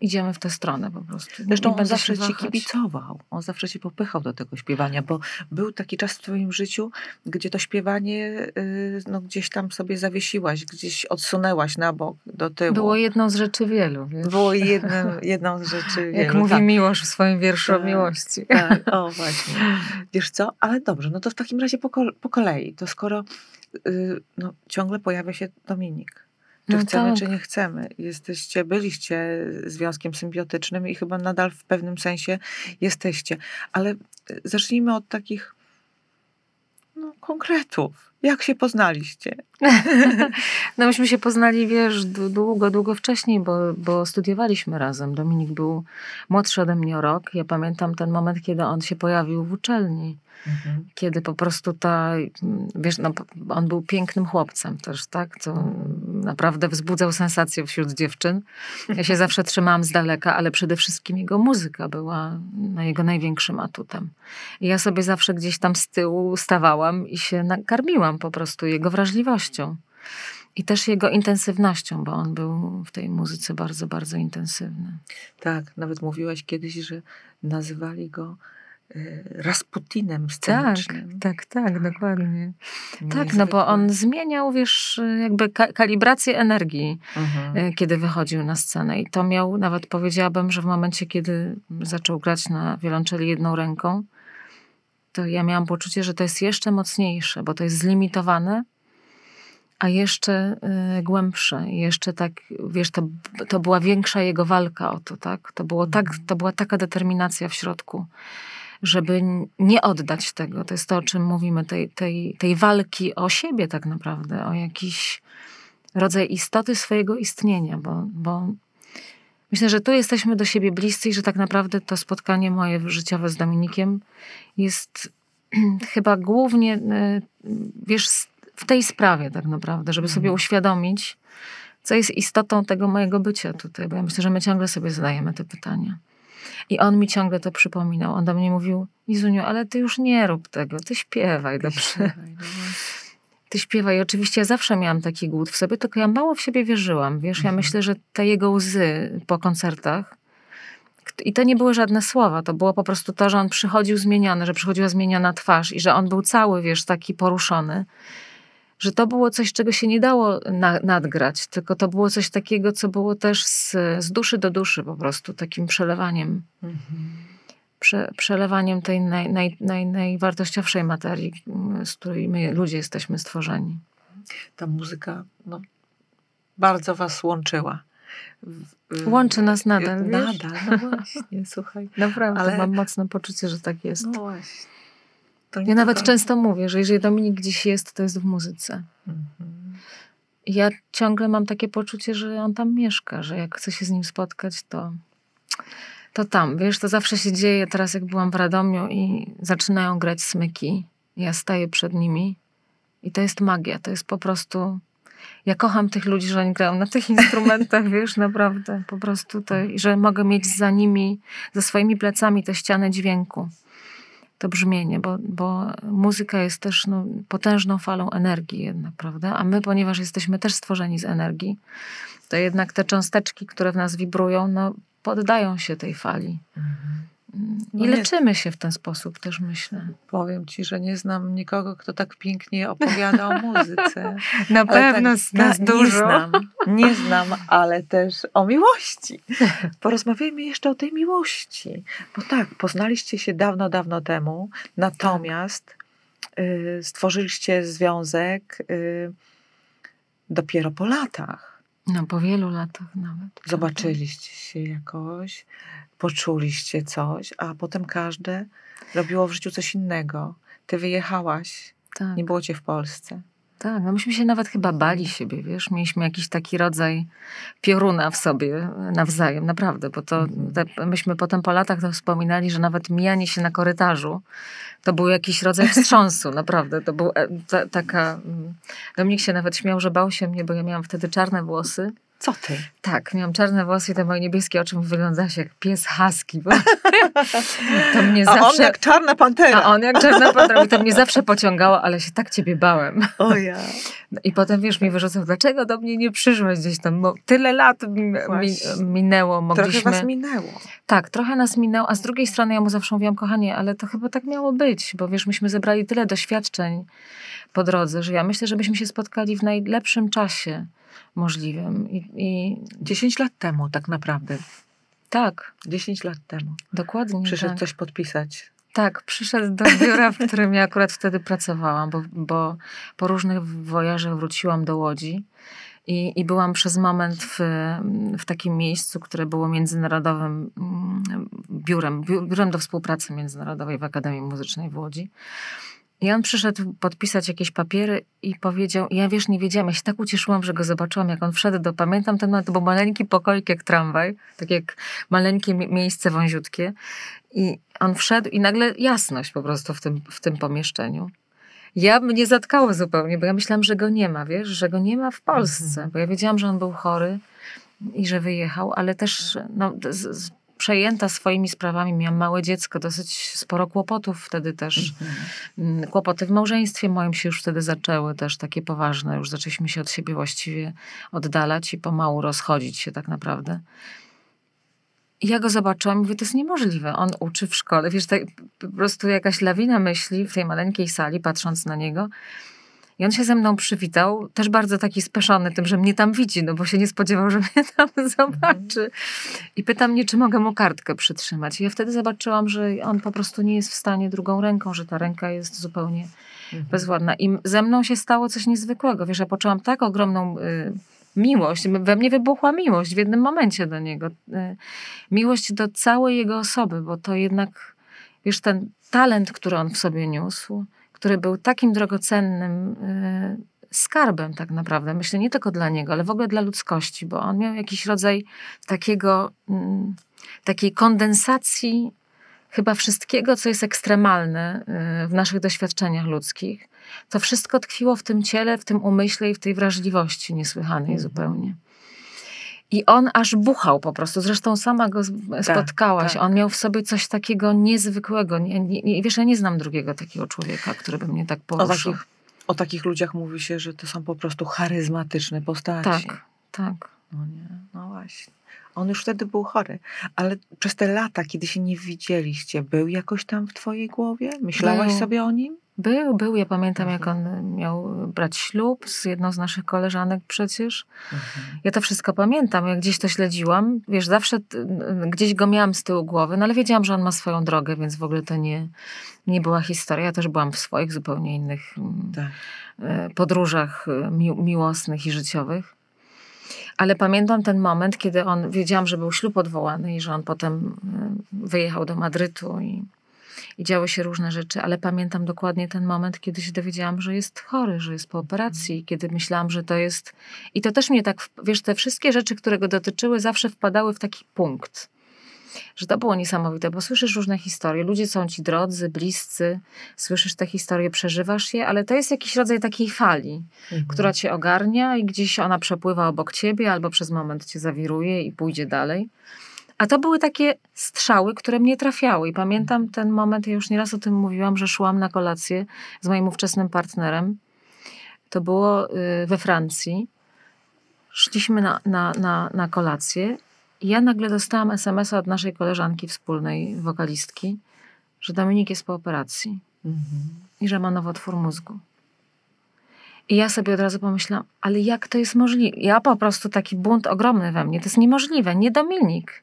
idziemy w tę stronę po prostu. Zresztą on zawsze ci kibicował. On zawsze ci popychał do tego śpiewania, bo był taki czas w twoim życiu, gdzie to śpiewanie y, no, gdzieś tam sobie zawiesiłaś, gdzieś odsunęłaś na bok, do tyłu. Było jedną z rzeczy wielu. Wiesz? Było jednym, jedną z rzeczy [laughs] Jak wielu. mówi tak, Miłosz w swoim wierszu o Tak. miłości. tak, o [laughs] właśnie. Wiesz co, ale dobrze, no to w takim razie po, po kolei, to skoro no, ciągle pojawia się Dominik, czy No chcemy, tak. czy nie chcemy. Jesteście, byliście związkiem symbiotycznym i chyba nadal w pewnym sensie jesteście. Ale y, zacznijmy od takich no, konkretów. Jak się poznaliście? [laughs] No myśmy się poznali, wiesz, długo, długo wcześniej, bo, bo studiowaliśmy razem. Dominik był młodszy ode mnie o rok. Ja pamiętam ten moment, kiedy on się pojawił w uczelni. Kiedy po prostu ta, wiesz, no, on był pięknym chłopcem też, tak? Co naprawdę wzbudzał sensację wśród dziewczyn. Ja się zawsze trzymałam z daleka, ale przede wszystkim jego muzyka była no, jego największym atutem. I ja sobie zawsze gdzieś tam z tyłu stawałam i się nakarmiłam po prostu jego wrażliwością. I też jego intensywnością, bo on był w tej muzyce bardzo, bardzo intensywny. Tak, nawet mówiłaś kiedyś, że nazywali go Rasputinem Tak, scenicznym. tak, tak, dokładnie. Tak, no bo on zmieniał, wiesz, jakby ka- kalibrację energii, Mhm. e, kiedy wychodził na scenę. I to miał, nawet powiedziałabym, że w momencie, kiedy zaczął grać na wiolonczeli jedną ręką, to ja miałam poczucie, że to jest jeszcze mocniejsze, bo to jest zlimitowane, a jeszcze y, głębsze. Jeszcze tak, wiesz, to, to była większa jego walka o to, tak? To, było tak? to była taka determinacja w środku, żeby nie oddać tego. To jest to, o czym mówimy, tej, tej, tej walki o siebie tak naprawdę, o jakiś rodzaj istoty swojego istnienia, bo, bo myślę, że tu jesteśmy do siebie bliscy i że tak naprawdę to spotkanie moje życiowe z Dominikiem jest [clears throat] chyba głównie, y, wiesz, w tej sprawie tak naprawdę, żeby sobie uświadomić, co jest istotą tego mojego bycia tutaj, bo ja myślę, że my ciągle sobie zadajemy te pytania. I on mi ciągle to przypominał. On do mnie mówił, Izuniu, ale ty już nie rób tego, ty śpiewaj, dobrze? Śpiewaj, no. Ty śpiewaj. Oczywiście ja zawsze miałam taki głód w sobie, tylko ja mało w siebie wierzyłam. Wiesz, ja Mhm. myślę, że te jego łzy po koncertach, i to nie były żadne słowa, to było po prostu to, że on przychodził zmieniony, że przychodziła zmieniona twarz i że on był cały, wiesz, taki poruszony, że to było coś, czego się nie dało na, nadgrać, tylko to było coś takiego, co było też z, z duszy do duszy po prostu, takim przelewaniem, Mhm. prze, przelewaniem tej naj, naj, naj, najwartościowszej materii, z której my ludzie jesteśmy stworzeni. Ta muzyka no, bardzo was łączyła. Łączy nas nadal, wiesz? Nadal, no właśnie, słuchaj. Naprawdę, Ale- mam mocne poczucie, że tak jest. No właśnie. Nie ja nawet tylko- często mówię, że jeżeli Dominik gdzieś jest, to jest w muzyce. Mhm. Ja ciągle mam takie poczucie, że on tam mieszka, że jak chcę się z nim spotkać, to, to tam. Wiesz, to zawsze się dzieje. Teraz jak byłam w Radomiu i zaczynają grać smyki, ja staję przed nimi i to jest magia. To jest po prostu... Ja kocham tych ludzi, że oni grają na tych [laughs] instrumentach, wiesz, naprawdę. Po prostu to, że mogę mieć za nimi, za swoimi plecami tę ścianę dźwięku. To brzmienie, bo, bo muzyka jest też no, potężną falą energii jednak, prawda? A my, ponieważ jesteśmy też stworzeni z energii, to jednak te cząsteczki, które w nas wibrują, no, poddają się tej fali. Mhm. I No nie- leczymy się w ten sposób też, myślę. Powiem ci, że nie znam nikogo, kto tak pięknie opowiada o [laughs] muzyce. Na Ale tak, na- Nie znam, nie znam, ale też o miłości. [laughs] Porozmawiajmy jeszcze o tej miłości. Bo tak, poznaliście się dawno, dawno temu, natomiast y, stworzyliście związek y, dopiero po latach. No po wielu latach nawet. Zobaczyliście się jakoś, poczuliście coś, a potem każde robiło w życiu coś innego. Ty wyjechałaś, Tak. nie było cię w Polsce. Tak, no myśmy się nawet chyba bali siebie, wiesz, mieliśmy jakiś taki rodzaj pioruna w sobie nawzajem, naprawdę, bo to te, myśmy potem po latach to wspominali, że nawet mijanie się na korytarzu to był jakiś rodzaj wstrząsu, [laughs] naprawdę, to był e, ta, taka, mm, Dominik się nawet śmiał, że bał się mnie, bo ja miałam wtedy czarne włosy, Co ty? tak, miałam czarne włosy i te moje niebieskie oczy wyglądały jak pies husky, bo to mnie A on zawsze... jak czarna pantera. A on jak czarna pantera, i to mnie zawsze pociągało, ale się tak ciebie bałem. O ja. No I potem wiesz, mi wyrzucał, dlaczego do mnie nie przyszłeś gdzieś tam? Bo tyle lat mi, minęło, mogliśmy... Trochę was minęło. Tak, trochę nas minęło, a z drugiej strony ja mu zawsze mówiłam, kochanie, ale to chyba tak miało być, bo wiesz, myśmy zebrali tyle doświadczeń po drodze, że ja myślę, że byśmy się spotkali w najlepszym czasie możliwym. I, i 10 lat temu tak naprawdę. tak, 10 lat temu. dokładnie Przyszedł tak. coś podpisać. Tak, przyszedł do biura, w którym ja akurat wtedy pracowałam, bo, bo po różnych wojażach wróciłam do Łodzi i, i byłam przez moment w, w takim miejscu, które było międzynarodowym mm, biurem, biu- biurem do współpracy międzynarodowej w Akademii Muzycznej w Łodzi. I on przyszedł podpisać jakieś papiery i powiedział, ja wiesz, nie wiedziałam, ja się tak ucieszyłam, że go zobaczyłam, jak on wszedł do, pamiętam ten moment, to był maleńki pokoik jak tramwaj, tak jak maleńkie mi- miejsce wąziutkie. I on wszedł i nagle jasność po prostu w tym, w tym pomieszczeniu. Ja mnie zatkało zupełnie, bo ja myślałam, że go nie ma, wiesz, że go nie ma w Polsce, Mhm. bo ja wiedziałam, że on był chory i że wyjechał, ale też no, z, z, przejęta swoimi sprawami, miałam małe dziecko, dosyć sporo kłopotów wtedy też. Mm, Kłopoty w małżeństwie moim się już wtedy zaczęły, też takie poważne. Już zaczęliśmy się od siebie właściwie oddalać i pomału rozchodzić się tak naprawdę. I ja go zobaczyłam i mówię, to jest niemożliwe. On uczy w szkole. Wiesz, tak, po prostu jakaś lawina myśli w tej maleńkiej sali, patrząc na niego. I on się ze mną przywitał, też bardzo taki speszony tym, że mnie tam widzi, no bo się nie spodziewał, że [laughs] mnie tam zobaczy. I pyta mnie, czy mogę mu kartkę przytrzymać. I ja wtedy zobaczyłam, że on po prostu nie jest w stanie drugą ręką, że ta ręka jest zupełnie bezwładna. I ze mną się stało coś niezwykłego. Wiesz, ja poczułam tak ogromną y, miłość. We mnie wybuchła miłość w jednym momencie do niego. Y, miłość do całej jego osoby, bo to jednak, wiesz, ten talent, który on w sobie niósł, który był takim drogocennym y, skarbem tak naprawdę. Myślę nie tylko dla niego, ale w ogóle dla ludzkości, bo on miał jakiś rodzaj takiego, mm, takiej kondensacji chyba wszystkiego, co jest ekstremalne y, w naszych doświadczeniach ludzkich. To wszystko tkwiło w tym ciele, w tym umyśle i w tej wrażliwości niesłychanej Mhm. zupełnie. I on aż buchał po prostu. Zresztą sama go z- spotkałaś. tak. On miał w sobie coś takiego niezwykłego. Nie, nie, wiesz, ja nie znam drugiego takiego człowieka, który by mnie tak O poruszył. takich, o takich ludziach mówi się, że to są po prostu charyzmatyczne postaci. Tak, tak. No nie, no właśnie. On już wtedy był chory, ale przez te lata, kiedy się nie widzieliście, był jakoś tam w twojej głowie? Myślałaś Był. sobie o nim? Był, był. Ja pamiętam, jak Mhm. on miał brać ślub z jedną z naszych koleżanek przecież. Ja to wszystko pamiętam, jak gdzieś to śledziłam. Wiesz, zawsze gdzieś go miałam z tyłu głowy, no ale wiedziałam, że on ma swoją drogę, więc w ogóle to nie, nie była historia. Ja też byłam w swoich zupełnie innych Tak. e, podróżach e, mi, miłosnych i życiowych. Ale pamiętam ten moment, kiedy on, wiedziałam, że był ślub odwołany i że on potem e, wyjechał do Madrytu i, i działy się różne rzeczy, ale pamiętam dokładnie ten moment, kiedy się dowiedziałam, że jest chory, że jest po operacji, kiedy myślałam, że to jest... I to też mnie tak, wiesz, te wszystkie rzeczy, które go dotyczyły, zawsze wpadały w taki punkt. Że to było niesamowite, bo słyszysz różne historie, ludzie są ci drodzy, bliscy, słyszysz te historie, przeżywasz je, ale to jest jakiś rodzaj takiej fali, Mhm. która cię ogarnia i gdzieś ona przepływa obok ciebie, albo przez moment cię zawiruje i pójdzie dalej. A to były takie strzały, które mnie trafiały. I pamiętam ten moment, ja już nieraz o tym mówiłam, że szłam na kolację z moim ówczesnym partnerem. To było y, we Francji. Szliśmy na, na, na, na kolację i ja nagle dostałam SMS-a od naszej koleżanki wspólnej, wokalistki, że Dominik jest po operacji Mhm. i że ma nowotwór mózgu. I ja sobie od razu pomyślałam, ale jak to jest możliwe? Ja po prostu taki bunt ogromny we mnie, to jest niemożliwe, nie Dominik.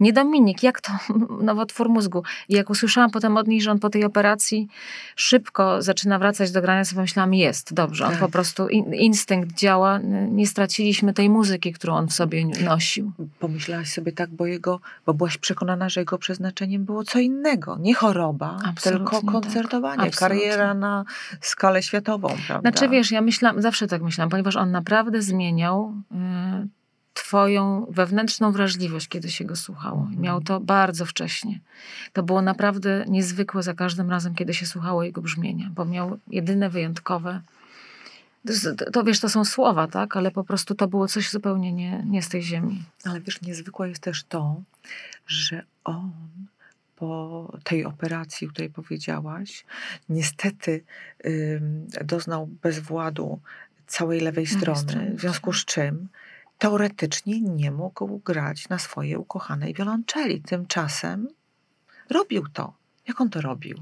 Nie Dominik, jak to [laughs] nowotwór mózgu? I jak usłyszałam potem od niej, że on po tej operacji szybko zaczyna wracać do grania, sobie pomyślałam, jest, dobrze, on Tak. po prostu, in, instynkt działa, nie straciliśmy tej muzyki, którą on w sobie nosił. Pomyślałaś sobie tak, bo jego, bo byłaś przekonana, że jego przeznaczeniem było co innego. Nie choroba, Absolutnie tylko tak. koncertowanie, Absolutnie. kariera na skalę światową, prawda? Znaczy wiesz, ja myślałam, zawsze tak myślałam, ponieważ on naprawdę zmieniał y, twoją wewnętrzną wrażliwość, kiedy się go słuchało. I. Miał to bardzo wcześnie. To było naprawdę niezwykłe za każdym razem, kiedy się słuchało jego brzmienia, bo miał jedyne wyjątkowe. To, to, wiesz, to są słowa, tak? Ale po prostu to było coś zupełnie nie, nie z tej ziemi. Ale wiesz, niezwykłe jest też to, że on po tej operacji, o której powiedziałaś, niestety ym, doznał bezwładu całej lewej Lewej strony, strony, w związku z czym teoretycznie nie mógł grać na swojej ukochanej wiolonczeli. Tymczasem robił to. Jak on to robił?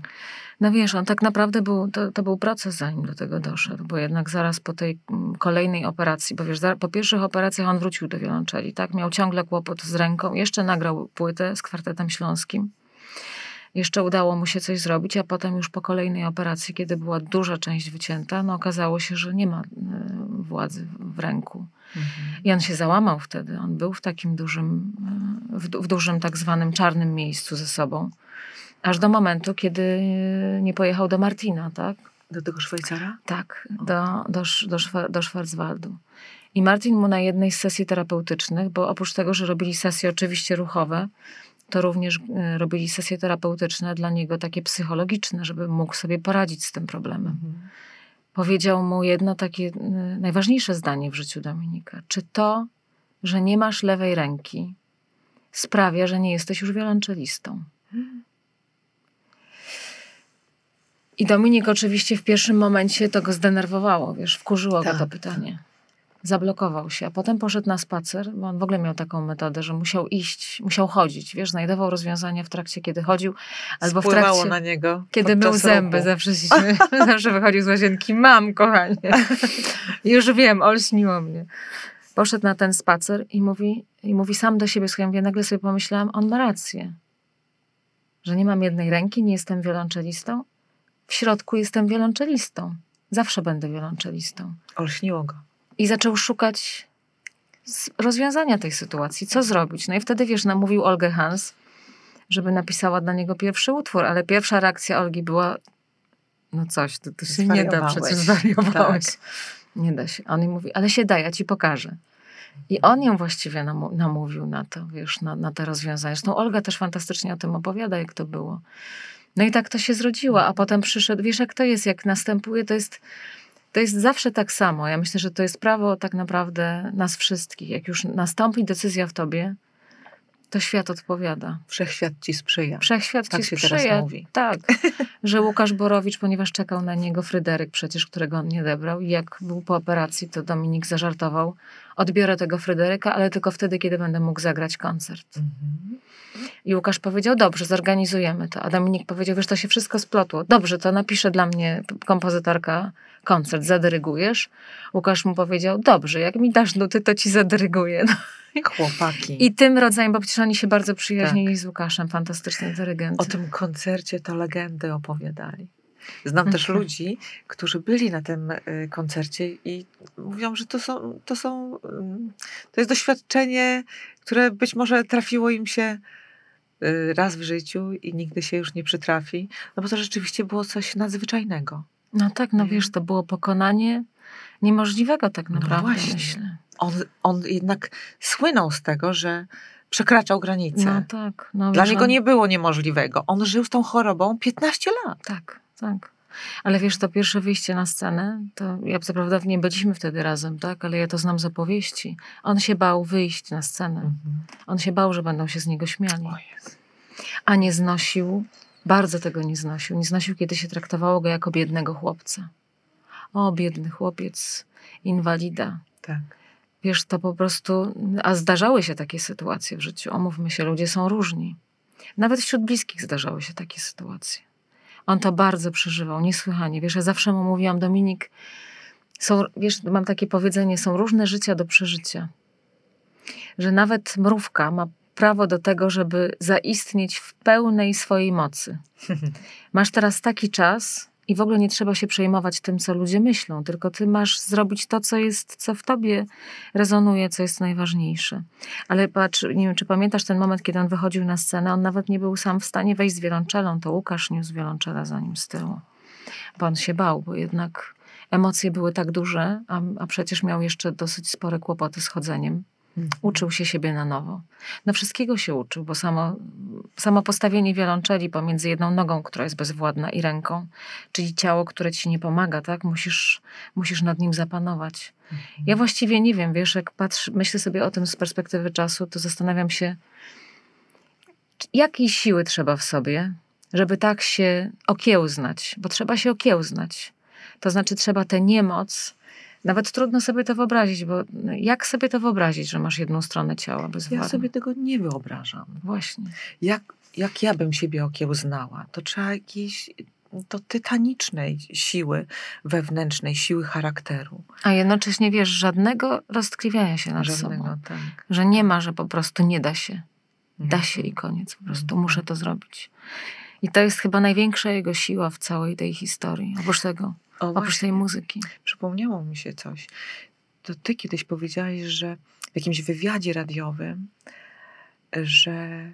No wiesz, on tak naprawdę był, to, to był proces, zanim do tego doszedł, bo jednak zaraz po tej mm, kolejnej operacji, bo wiesz, po pierwszych operacjach on wrócił do wiolonczeli, tak? Miał ciągle kłopot z ręką, jeszcze nagrał płytę z kwartetem śląskim. Jeszcze udało mu się coś zrobić, a potem już po kolejnej operacji, kiedy była duża część wycięta, no okazało się, że nie ma y, władzy w ręku. I on się załamał wtedy. On był w takim dużym, y, w, w dużym tak zwanym czarnym miejscu ze sobą. Aż do momentu, kiedy y, nie pojechał do Martina, tak? Do tego Szwajcara? Tak, do, do, do, do Schwarzwaldu. I Martin mu na jednej z sesji terapeutycznych, bo oprócz tego, że robili sesje oczywiście ruchowe, to również y, robili sesje terapeutyczne dla niego takie psychologiczne, żeby mógł sobie poradzić z tym problemem. Powiedział mu jedno takie y, najważniejsze zdanie w życiu Dominika. Czy to, że nie masz lewej ręki, sprawia, że nie jesteś już wiolonczelistą? I Dominik oczywiście w pierwszym momencie to go zdenerwowało, wiesz, wkurzyło go to Tak. pytanie. Zablokował się, a potem poszedł na spacer, bo on w ogóle miał taką metodę, że musiał iść, musiał chodzić, wiesz, znajdował rozwiązania w trakcie, kiedy chodził, albo w Spływało trakcie, na niego. kiedy mył zęby, roku. zawsze, się, [laughs] zawsze wychodził z łazienki, mam, kochanie, [laughs] już wiem, olśniło mnie. Poszedł na ten spacer i mówi, i mówi sam do siebie, słuchaj, ja nagle sobie pomyślałam, on ma rację, że nie mam jednej ręki, nie jestem wiolonczelistą, w środku jestem wiolonczelistą. Zawsze będę wiolonczelistą. Olśniło go. I zaczął szukać rozwiązania tej sytuacji. Co zrobić? No i wtedy, wiesz, namówił Olgę Hans, żeby napisała dla niego pierwszy utwór, ale pierwsza reakcja Olgi była no coś, to, to się nie da, przecież zwariowałeś. Tak. Nie da się. On jej mówi, ale się da, ja ci pokażę. I on ją właściwie namówił na to, wiesz, na, na te rozwiązania. Zresztą Olga też fantastycznie o tym opowiada, jak to było. No i tak to się zrodziło, a potem przyszedł, wiesz jak to jest, jak następuje, to jest, to jest zawsze tak samo. Ja myślę, że to jest prawo tak naprawdę nas wszystkich. Jak już nastąpi decyzja w tobie, to świat odpowiada. Wszechświat ci sprzyja. Wszechświat Tak ci się teraz sprzyja. mówi. Tak, [laughs] że Łukasz Borowicz, ponieważ czekał na niego Fryderyk przecież, którego on nie odebrał i jak był po operacji, to Dominik zażartował, odbiorę tego Fryderyka, ale tylko wtedy, kiedy będę mógł zagrać koncert. Mhm. I Łukasz powiedział, dobrze, zorganizujemy to. A Dominik powiedział, wiesz, to się wszystko splotło. Dobrze, to napisze dla mnie kompozytorka koncert, zadyrygujesz. Łukasz mu powiedział, dobrze, jak mi dasz nuty, to ci zadyryguję. [laughs] No. Chłopaki. I tym rodzajem, bo przecież oni się bardzo przyjaźnili z Łukaszem, fantastyczny dyrygent. O tym koncercie to legendy opowiadali. Znam też Mhm. ludzi, którzy byli na tym y, koncercie i mówią, że to są, to są, ym, to jest doświadczenie, które być może trafiło im się y, raz w życiu i nigdy się już nie przytrafi, no bo to rzeczywiście było coś nadzwyczajnego. No tak, no wiesz, to było pokonanie niemożliwego tak No naprawdę, właśnie. myślę. On, on jednak słynął z tego, że przekraczał granice. No tak. No, Dla niego on- nie było niemożliwego. On żył z tą chorobą 15 lat. Tak, tak. Ale wiesz, to pierwsze wyjście na scenę, to ja co prawda nie byliśmy wtedy razem, tak, ale ja to znam z opowieści. On się bał wyjść na scenę. On się bał, że będą się z niego śmiali. A nie znosił, bardzo tego nie znosił. Nie znosił, kiedy się traktowało go jako biednego chłopca. O, biedny chłopiec, inwalida. Tak. Wiesz, to po prostu, a zdarzały się takie sytuacje w życiu. Omówmy się, ludzie są różni. Nawet wśród bliskich zdarzały się takie sytuacje. On to bardzo przeżywał, niesłychanie. Wiesz, ja zawsze mu mówiłam, Dominik, są, wiesz, mam takie powiedzenie, są różne życia do przeżycia. Że nawet mrówka ma prawo do tego, żeby zaistnieć w pełnej swojej mocy. [laughs] Masz teraz taki czas i w ogóle nie trzeba się przejmować tym, co ludzie myślą, tylko ty masz zrobić to, co jest, co w tobie rezonuje, co jest najważniejsze. Ale patrz, nie wiem, czy pamiętasz ten moment, kiedy on wychodził na scenę, on nawet nie był sam w stanie wejść z wiolonczelą, to Łukasz niósł wiolonczela za nim z tyłu. Bo on się bał, bo jednak emocje były tak duże, a, a przecież miał jeszcze dosyć spore kłopoty z chodzeniem. Uczył się siebie na nowo. No wszystkiego się uczył, bo samo, samo postawienie wiolonczeli pomiędzy jedną nogą, która jest bezwładna, i ręką, czyli ciało, które ci nie pomaga, tak? Musisz, musisz nad nim zapanować. Ja właściwie nie wiem, wiesz, jak patrzę, myślę sobie o tym z perspektywy czasu, to zastanawiam się, jakiej siły trzeba w sobie, żeby tak się okiełznać, bo trzeba się okiełznać. To znaczy trzeba tę niemoc, nawet trudno sobie to wyobrazić, bo jak sobie to wyobrazić, że masz jedną stronę ciała bezwładną? Ja sobie tego nie wyobrażam. Właśnie. Jak, jak ja bym siebie okiełznała, to trzeba jakiejś to tytanicznej siły wewnętrznej, siły charakteru. A jednocześnie wiesz, żadnego roztkliwiania się nad Żadnego, sobą. tak. Że nie ma, że po prostu nie da się. Da Mhm. się i koniec. Po prostu muszę to zrobić. I to jest chyba największa jego siła w całej tej historii. Oprócz tego, O, oprócz właśnie, tej muzyki. przypomniało mi się coś. To ty kiedyś powiedziałaś, że w jakimś wywiadzie radiowym, że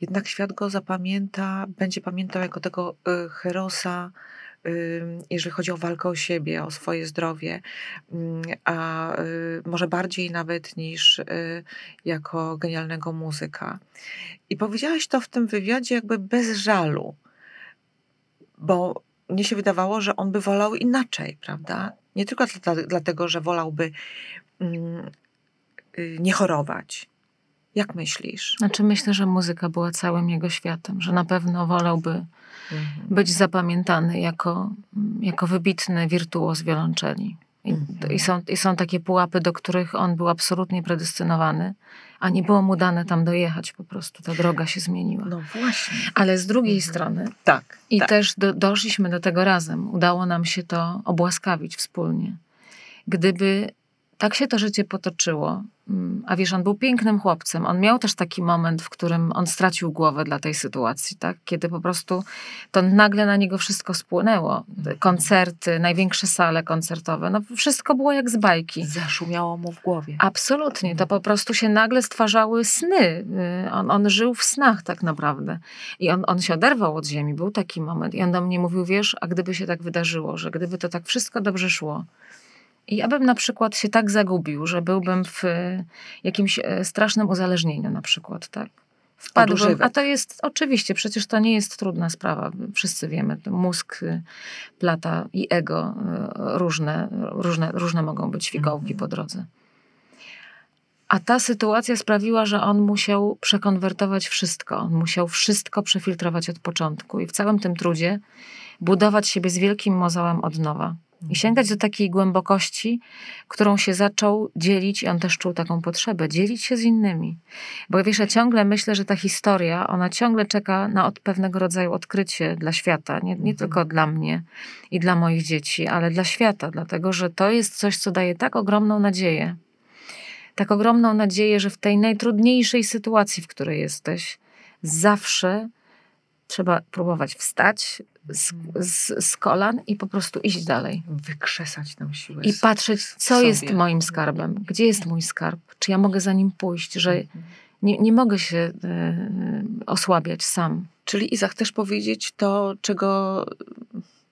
jednak świat go zapamięta, będzie pamiętał jako tego y, herosa, y, jeżeli chodzi o walkę o siebie, o swoje zdrowie, mm, a y, może bardziej nawet niż jako genialnego muzyka. I powiedziałaś to w tym wywiadzie jakby bez żalu, bo mnie się wydawało, że on by wolał inaczej, prawda? Nie tylko dla, dlatego, że wolałby mm, y, nie chorować. Jak myślisz? Znaczy myślę, że muzyka była całym jego światem, że na pewno wolałby Mhm. być zapamiętany jako, jako wybitny wirtuoz wiolonczeli. I, Mhm. i, są, I są takie pułapy, do których on był absolutnie predestynowany, a nie było mu dane tam dojechać po prostu. Ta droga się zmieniła. No właśnie. Ale z drugiej Mhm. strony Tak. i tak. też do, doszliśmy do tego razem. Udało nam się to obłaskawić wspólnie. Gdyby tak się to życie potoczyło, mm, a wiesz, on był pięknym chłopcem, on miał też taki moment, w którym on stracił głowę dla tej sytuacji, tak? Kiedy po prostu to nagle na niego wszystko spłynęło. Mhm. Koncerty, największe sale koncertowe, no wszystko było jak z bajki. Zaszumiało mu w głowie. Absolutnie, to po prostu się nagle stwarzały sny. Y, On, on żył w snach tak naprawdę. I on, on się oderwał od ziemi, był taki moment. I on do mnie mówił, wiesz, a gdyby się tak wydarzyło, że gdyby to tak wszystko dobrze szło, ja bym na przykład się tak zagubił, że byłbym w y, jakimś e, strasznym uzależnieniu na przykład, tak? Wpadłbym, a to jest, oczywiście, przecież to nie jest trudna sprawa. Wszyscy wiemy, mózg, y, plata i ego różne, różne, różne mogą być fikołki Mhm. po drodze. A ta sytuacja sprawiła, że on musiał przekonwertować wszystko. On musiał wszystko przefiltrować od początku i w całym tym trudzie budować siebie z wielkim mozołem od nowa. I sięgać do takiej głębokości, którą się zaczął dzielić, i on też czuł taką potrzebę, dzielić się z innymi. Bo wiesz, ja ciągle myślę, że ta historia, ona ciągle czeka na od pewnego rodzaju odkrycie dla świata. Nie, nie Mhm. tylko dla mnie i dla moich dzieci, ale dla świata, dlatego że to jest coś, co daje tak ogromną nadzieję. Tak ogromną nadzieję, że w tej najtrudniejszej sytuacji, w której jesteś, zawsze trzeba próbować wstać z, z, z kolan i po prostu iść dalej. Wykrzesać tam siłę. I patrzeć, co jest moim skarbem, gdzie jest mój skarb, czy ja mogę za nim pójść, że Mhm. nie, nie mogę się y, osłabiać sam. Czyli Iza, chcesz powiedzieć to, czego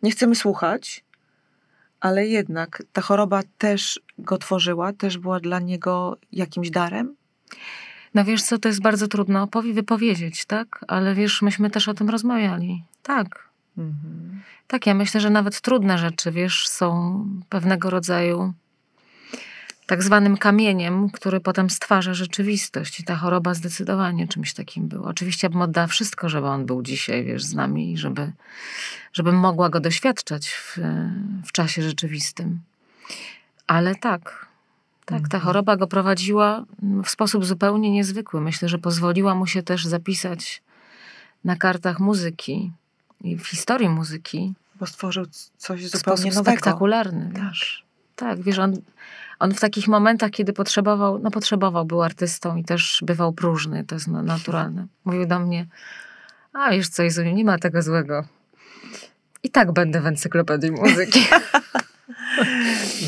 nie chcemy słuchać, ale jednak ta choroba też go tworzyła, też była dla niego jakimś darem? No wiesz co, to jest bardzo trudno wypowiedzieć, tak? Ale wiesz, myśmy też o tym rozmawiali. Tak, Mhm. tak, ja myślę, że nawet trudne rzeczy, wiesz, są pewnego rodzaju tak zwanym kamieniem, który potem stwarza rzeczywistość. I ta choroba zdecydowanie czymś takim była. Oczywiście ja bym oddała wszystko, żeby on był dzisiaj, wiesz, z nami i żeby, żebym mogła go doświadczać w, w czasie rzeczywistym. Ale tak, tak, ta Mhm. choroba go prowadziła w sposób zupełnie niezwykły. Myślę, że pozwoliła mu się też zapisać na kartach muzyki i w historii muzyki Bo stworzył coś zupełnie nowego. spektakularny. Tak. Wiesz. Tak, wiesz, on, on w takich momentach, kiedy potrzebował, no potrzebował, był artystą i też bywał próżny, to jest na- naturalne. [laughs] Mówił do mnie, a wiesz co, Jezu, nie ma tego złego. I tak będę w encyklopedii muzyki. [laughs]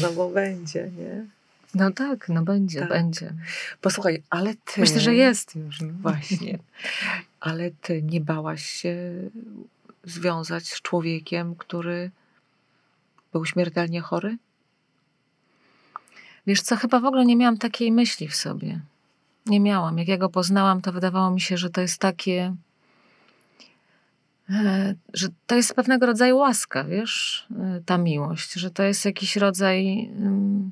No bo będzie, nie? No tak, no będzie, Tak. będzie. Posłuchaj, ale ty... Myślę, że jest już. No. Właśnie. Ale ty nie bałaś się związać z człowiekiem, który był śmiertelnie chory? Wiesz co, chyba w ogóle nie miałam takiej myśli w sobie. Nie miałam. Jak ja go poznałam, to wydawało mi się, że to jest takie. e, Że to jest pewnego rodzaju łaska, wiesz, e, ta miłość, że to jest jakiś rodzaj mm,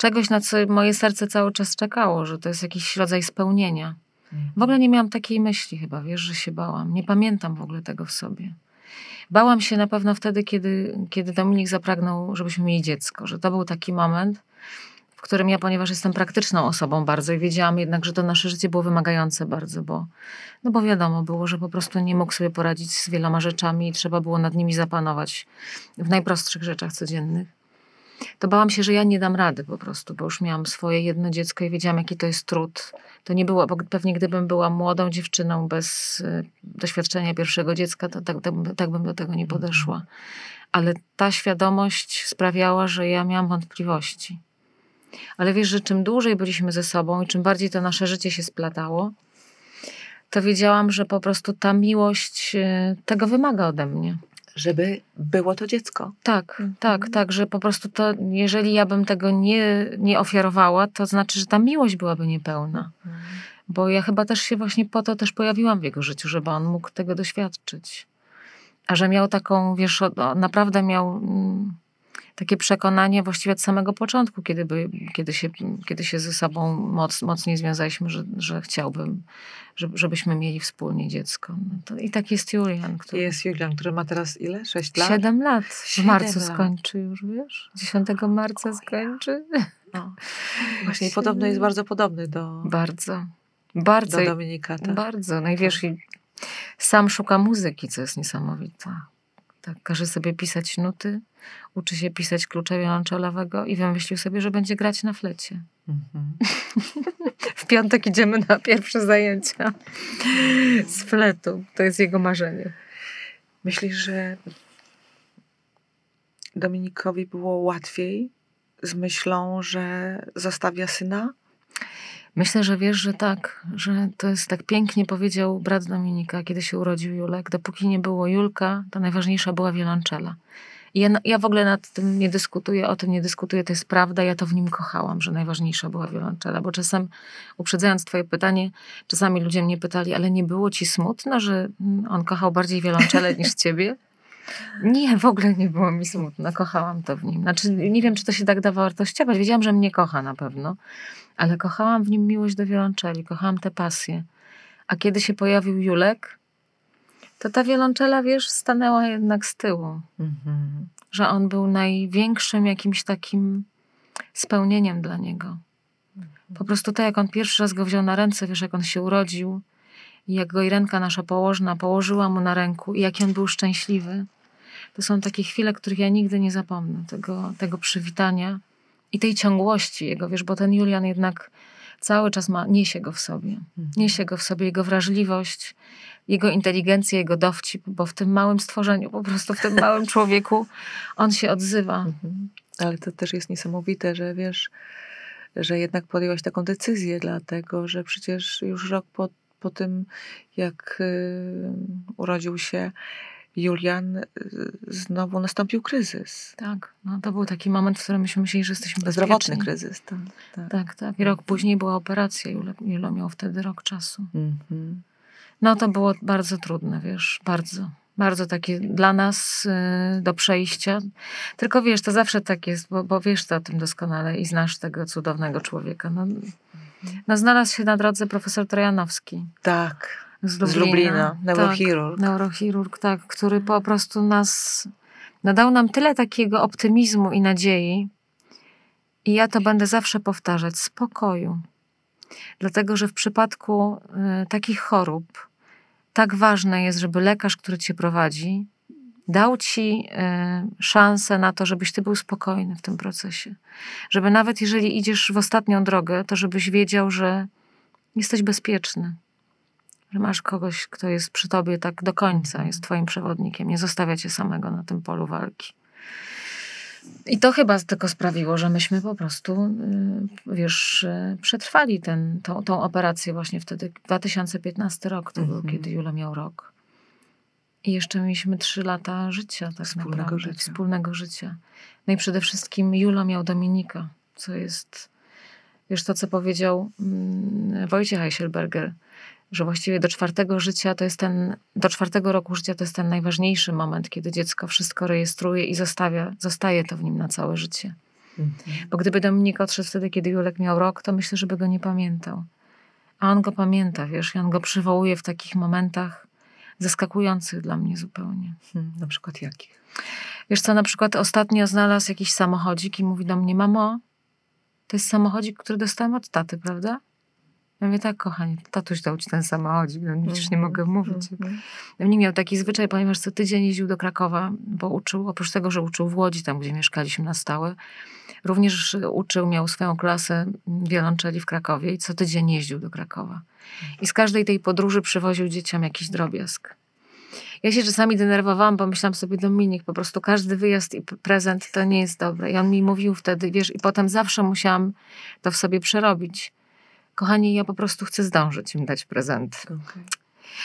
czegoś, na co moje serce cały czas czekało, że to jest jakiś rodzaj spełnienia. W ogóle nie miałam takiej myśli chyba, wiesz, że się bałam. Nie pamiętam w ogóle tego w sobie. Bałam się na pewno wtedy, kiedy, kiedy Dominik zapragnął, żebyśmy mieli dziecko, że to był taki moment, w którym ja, ponieważ jestem praktyczną osobą bardzo i wiedziałam jednak, że to nasze życie było wymagające bardzo, bo, no bo wiadomo było, że po prostu nie mógł sobie poradzić z wieloma rzeczami i trzeba było nad nimi zapanować w najprostszych rzeczach codziennych. To bałam się, że ja nie dam rady po prostu, bo już miałam swoje jedno dziecko i wiedziałam, jaki to jest trud. To nie było, bo pewnie gdybym była młodą dziewczyną bez y, doświadczenia pierwszego dziecka, to tak, tak, bym- tak bym do tego nie podeszła. Ale ta świadomość sprawiała, że ja miałam wątpliwości. Ale wiesz, że czym dłużej byliśmy ze sobą i czym bardziej to nasze życie się splatało, to wiedziałam, że po prostu ta miłość y, tego wymaga ode mnie. Żeby było to dziecko. Tak, tak, tak, że po prostu to, jeżeli ja bym tego nie, nie ofiarowała, to znaczy, że ta miłość byłaby niepełna. Bo ja chyba też się właśnie po to też pojawiłam w jego życiu, żeby on mógł tego doświadczyć. A że miał taką, wiesz, naprawdę miał mm, takie przekonanie właściwie od samego początku, kiedy, by, kiedy, się, kiedy się ze sobą moc, mocniej związaliśmy, że, że chciałbym, żeby, żebyśmy mieli wspólnie dziecko. No I tak jest Julian, który Jest Julian, który ma teraz ile? Sześć lat? siedem lat w Siedem marcu lat. skończy już, wiesz? 10 marca skończy. No. Właśnie i podobno jest bardzo podobny do, Bardzo, bardzo, do Dominika. Tak? bardzo. No i wiesz, i sam szuka muzyki, co jest niesamowite. Tak, każe sobie pisać nuty, uczy się pisać klucza wiolonczelowego i wymyślił sobie, że będzie grać na flecie. Mhm. [laughs] W piątek idziemy na pierwsze zajęcia z fletu. To jest jego marzenie. Myślisz, że Dominikowi było łatwiej z myślą, że zostawia syna? Myślę, że wiesz, że tak, że to jest tak pięknie powiedział brat Dominika, kiedy się urodził Julek. Dopóki nie było Julka, to najważniejsza była wiolonczela. Ja, ja w ogóle nad tym nie dyskutuję, o tym nie dyskutuję, to jest prawda. Ja to w nim kochałam, że najważniejsza była wiolonczela. Bo czasem, uprzedzając Twoje pytanie, czasami ludzie mnie pytali, ale nie było Ci smutno, że on kochał bardziej wiolonczelę [laughs] niż Ciebie? Nie, w ogóle nie było mi smutno. Kochałam to w nim. Znaczy, nie wiem, czy to się tak da wartościować. Wiedziałam, że mnie kocha na pewno, ale kochałam w nim miłość do wiolonczeli, kochałam tę pasję. A kiedy się pojawił Julek, to ta wiolonczela, wiesz, stanęła jednak z tyłu. Mhm. Że on był największym jakimś takim spełnieniem dla niego. Po prostu tak, jak on pierwszy raz go wziął na ręce, wiesz, jak on się urodził i jak go Irenka, nasza położna, położyła mu na ręku i jaki on był szczęśliwy. To są takie chwile, których ja nigdy nie zapomnę. Tego, tego przywitania i tej ciągłości jego, wiesz, bo ten Julian jednak cały czas ma, niesie go w sobie. Niesie go w sobie jego wrażliwość, jego inteligencję, jego dowcip, bo w tym małym stworzeniu, po prostu w tym małym człowieku on się odzywa. Mhm. Ale to też jest niesamowite, że wiesz, że jednak podjęłaś taką decyzję, dlatego że przecież już rok po, po tym, jak y, urodził się Julian, y, znowu nastąpił kryzys. Tak, no to był taki moment, w którym myśmy myśleli, że jesteśmy Zdrowotny bezpieczni. kryzys. Tak, tak. Tak, tak. I rok później była operacja. Julo, Julo miał wtedy rok czasu. Mhm. No to było bardzo trudne, wiesz, bardzo. Bardzo takie dla nas y, do przejścia. Tylko wiesz, to zawsze tak jest, bo, bo wiesz to o tym doskonale i znasz tego cudownego człowieka. No, no znalazł się na drodze profesor Trojanowski Tak, z z Lublina. Lublina, Tak, neurochirurg. neurochirurg, tak, który po prostu nas nadał nam tyle takiego optymizmu i nadziei. I ja to będę zawsze powtarzać: spokoju. Dlatego, że w przypadku y, takich chorób tak ważne jest, żeby lekarz, który cię prowadzi, dał ci e, szansę na to, żebyś ty był spokojny w tym procesie. Żeby nawet jeżeli idziesz w ostatnią drogę, to żebyś wiedział, że jesteś bezpieczny. Że masz kogoś, kto jest przy tobie tak do końca, jest twoim przewodnikiem, nie zostawia cię samego na tym polu walki. I to chyba tylko sprawiło, że myśmy po prostu, y, wiesz, y, przetrwali ten, tą, tą operację właśnie wtedy. 2015 rok to był, Mhm. kiedy Jula miał rok. I jeszcze mieliśmy trzy lata życia tak Wspólnego naprawdę. życia. Wspólnego życia. No i przede wszystkim Julo miał Dominika, co jest, wiesz, to co powiedział mm, Wojciech Heiselberger, że właściwie do czwartego życia to jest ten, do czwartego roku życia to jest ten najważniejszy moment, kiedy dziecko wszystko rejestruje i zostawia, zostaje to w nim na całe życie. Mhm. Bo gdyby Dominik odszedł wtedy, kiedy Julek miał rok, to myślę, że by go nie pamiętał. A on go pamięta, wiesz, i on go przywołuje w takich momentach zaskakujących dla mnie zupełnie. Hmm, Na przykład jakich? Wiesz co, na przykład ostatnio znalazł jakiś samochodzik i mówi do mnie, mamo, to jest samochodzik, który dostałem od taty, prawda? Ja mówię, tak, kochanie, tatuś dał ci ten samochodzik, no przecież nie Mhm, mogę mówić. mhm. Nie miał taki zwyczaj, ponieważ co tydzień jeździł do Krakowa, bo uczył, oprócz tego, że uczył w Łodzi, tam gdzie mieszkaliśmy na stałe, również uczył, miał swoją klasę wiolonczeli w Krakowie i co tydzień jeździł do Krakowa. I z każdej tej podróży przywoził dzieciom jakiś drobiazg. Ja się czasami denerwowałam, bo myślałam sobie, Dominik, po prostu każdy wyjazd i prezent to nie jest dobre. I on mi mówił wtedy, wiesz, i potem zawsze musiałam to w sobie przerobić. Kochani, ja po prostu chcę zdążyć im dać prezent. Okej.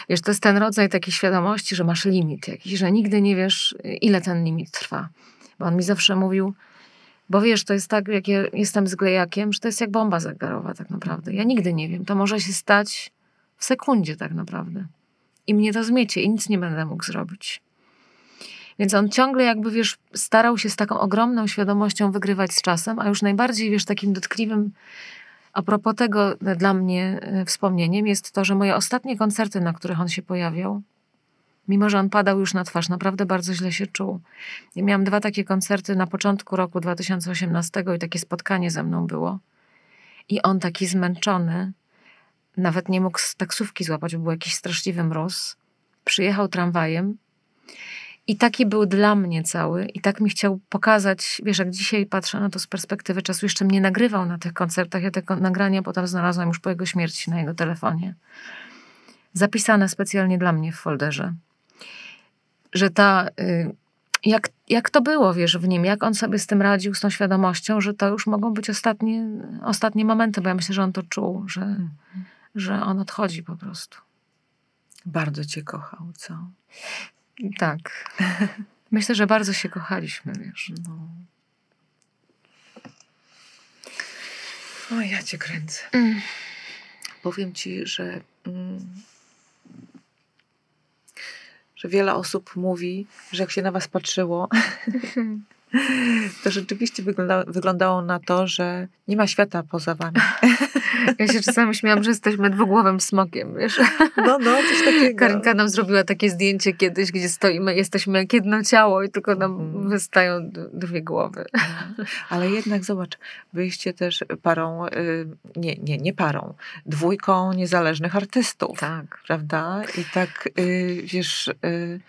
Wiesz, to jest ten rodzaj takiej świadomości, że masz limit jakiś, że nigdy nie wiesz, ile ten limit trwa. Bo on mi zawsze mówił, bo wiesz, to jest tak, jak ja jestem z glejakiem, że to jest jak bomba zegarowa tak naprawdę. Ja nigdy nie wiem. To może się stać w sekundzie tak naprawdę. I mnie to zmiecie i nic nie będę mógł zrobić. Więc on ciągle jakby, wiesz, starał się z taką ogromną świadomością wygrywać z czasem, a już najbardziej, wiesz, takim dotkliwym a propos tego e, dla mnie e, wspomnieniem jest to, że moje ostatnie koncerty, na których on się pojawiał, mimo że on padał już na twarz, naprawdę bardzo źle się czuł. Ja miałam dwa takie koncerty na początku roku 2018 i takie spotkanie ze mną było. I on taki zmęczony, nawet nie mógł taksówki złapać, bo był jakiś straszliwy mróz. Przyjechał tramwajem i taki był dla mnie cały i tak mi chciał pokazać, wiesz, jak dzisiaj patrzę na to z perspektywy czasu, jeszcze mnie nagrywał na tych koncertach, ja te nagrania potem znalazłam już po jego śmierci na jego telefonie. Zapisane specjalnie dla mnie w folderze. Że ta, y, jak, jak to było, wiesz, w nim, jak on sobie z tym radził, z tą świadomością, że to już mogą być ostatnie, ostatnie momenty, bo ja myślę, że on to czuł, że, że on odchodzi po prostu. Bardzo cię kochał, co? Tak. [laughs] Myślę, że bardzo się kochaliśmy, wiesz. No. O, ja cię kręcę. Powiem ci, że, mm, że wiele osób mówi, że jak się na was patrzyło, [laughs] to rzeczywiście wygląda, wyglądało na to, że nie ma świata poza wami. [laughs] Ja się czasami śmiałam, że jesteśmy dwugłowym smokiem, wiesz. No, no, coś takiego. Karinka nam zrobiła takie zdjęcie kiedyś, gdzie stoimy, jesteśmy jak jedno ciało i tylko nam Mhm. wystają dwie głowy. No. Ale jednak zobacz, byliście też parą, y, nie, nie, nie parą, dwójką niezależnych artystów. Tak. prawda? I tak, y, wiesz, y,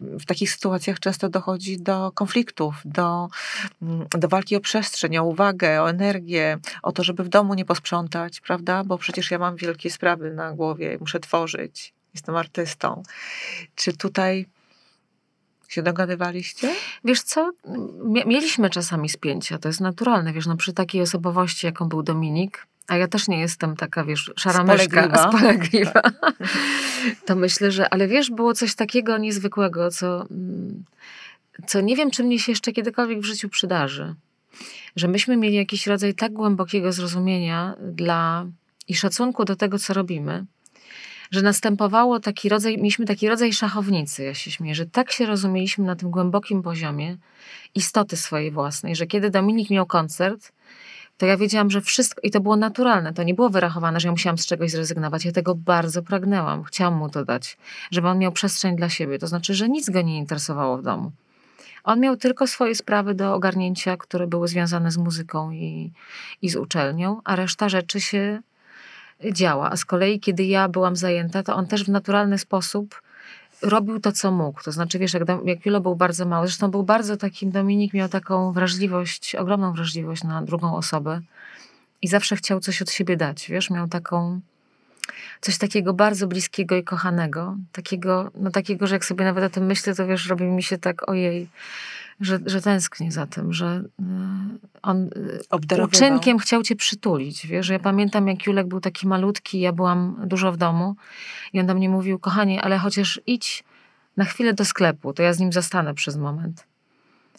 w takich sytuacjach często dochodzi do konfliktów, do, mm, do walki o przestrzeń, o uwagę, o energię, o to, żeby w domu nie posprzątać, prawda? Bo przecież ja mam wielkie sprawy na głowie, muszę tworzyć, jestem artystą. Czy tutaj się dogadywaliście? Wiesz co, mieliśmy czasami spięcia, to jest naturalne, wiesz, no przy takiej osobowości, jaką był Dominik, a ja też nie jestem taka, wiesz, szara myszka, Spolegliwa. spolegliwa. To myślę, że, ale wiesz, było coś takiego niezwykłego, co, mm, co nie wiem, czy mnie się jeszcze kiedykolwiek w życiu przydarzy. Że myśmy mieli jakiś rodzaj tak głębokiego zrozumienia dla i szacunku do tego, co robimy, że następowało taki rodzaj, mieliśmy taki rodzaj szachownicy, ja się śmieję, że tak się rozumieliśmy na tym głębokim poziomie istoty swojej własnej, że kiedy Dominik miał koncert, to ja wiedziałam, że wszystko, i to było naturalne, to nie było wyrachowane, że ja musiałam z czegoś zrezygnować. Ja tego bardzo pragnęłam, chciałam mu to dać, żeby on miał przestrzeń dla siebie. To znaczy, że nic go nie interesowało w domu. On miał tylko swoje sprawy do ogarnięcia, które były związane z muzyką i, i z uczelnią, a reszta rzeczy się działa. A z kolei, kiedy ja byłam zajęta, to on też w naturalny sposób robił to, co mógł. To znaczy, wiesz, jak, jak Julo był bardzo mały, zresztą był bardzo takim, Dominik miał taką wrażliwość, ogromną wrażliwość na drugą osobę i zawsze chciał coś od siebie dać, wiesz, miał taką, coś takiego bardzo bliskiego i kochanego, takiego, no takiego, że jak sobie nawet o tym myślę, to wiesz, robi mi się tak, ojej, że, że tęsknię za tym, że y, on y, uczynkiem chciał cię przytulić, wiesz, ja pamiętam jak Julek był taki malutki, ja byłam dużo w domu i on do mnie mówił, kochanie, ale chociaż idź na chwilę do sklepu, to ja z nim zostanę przez moment.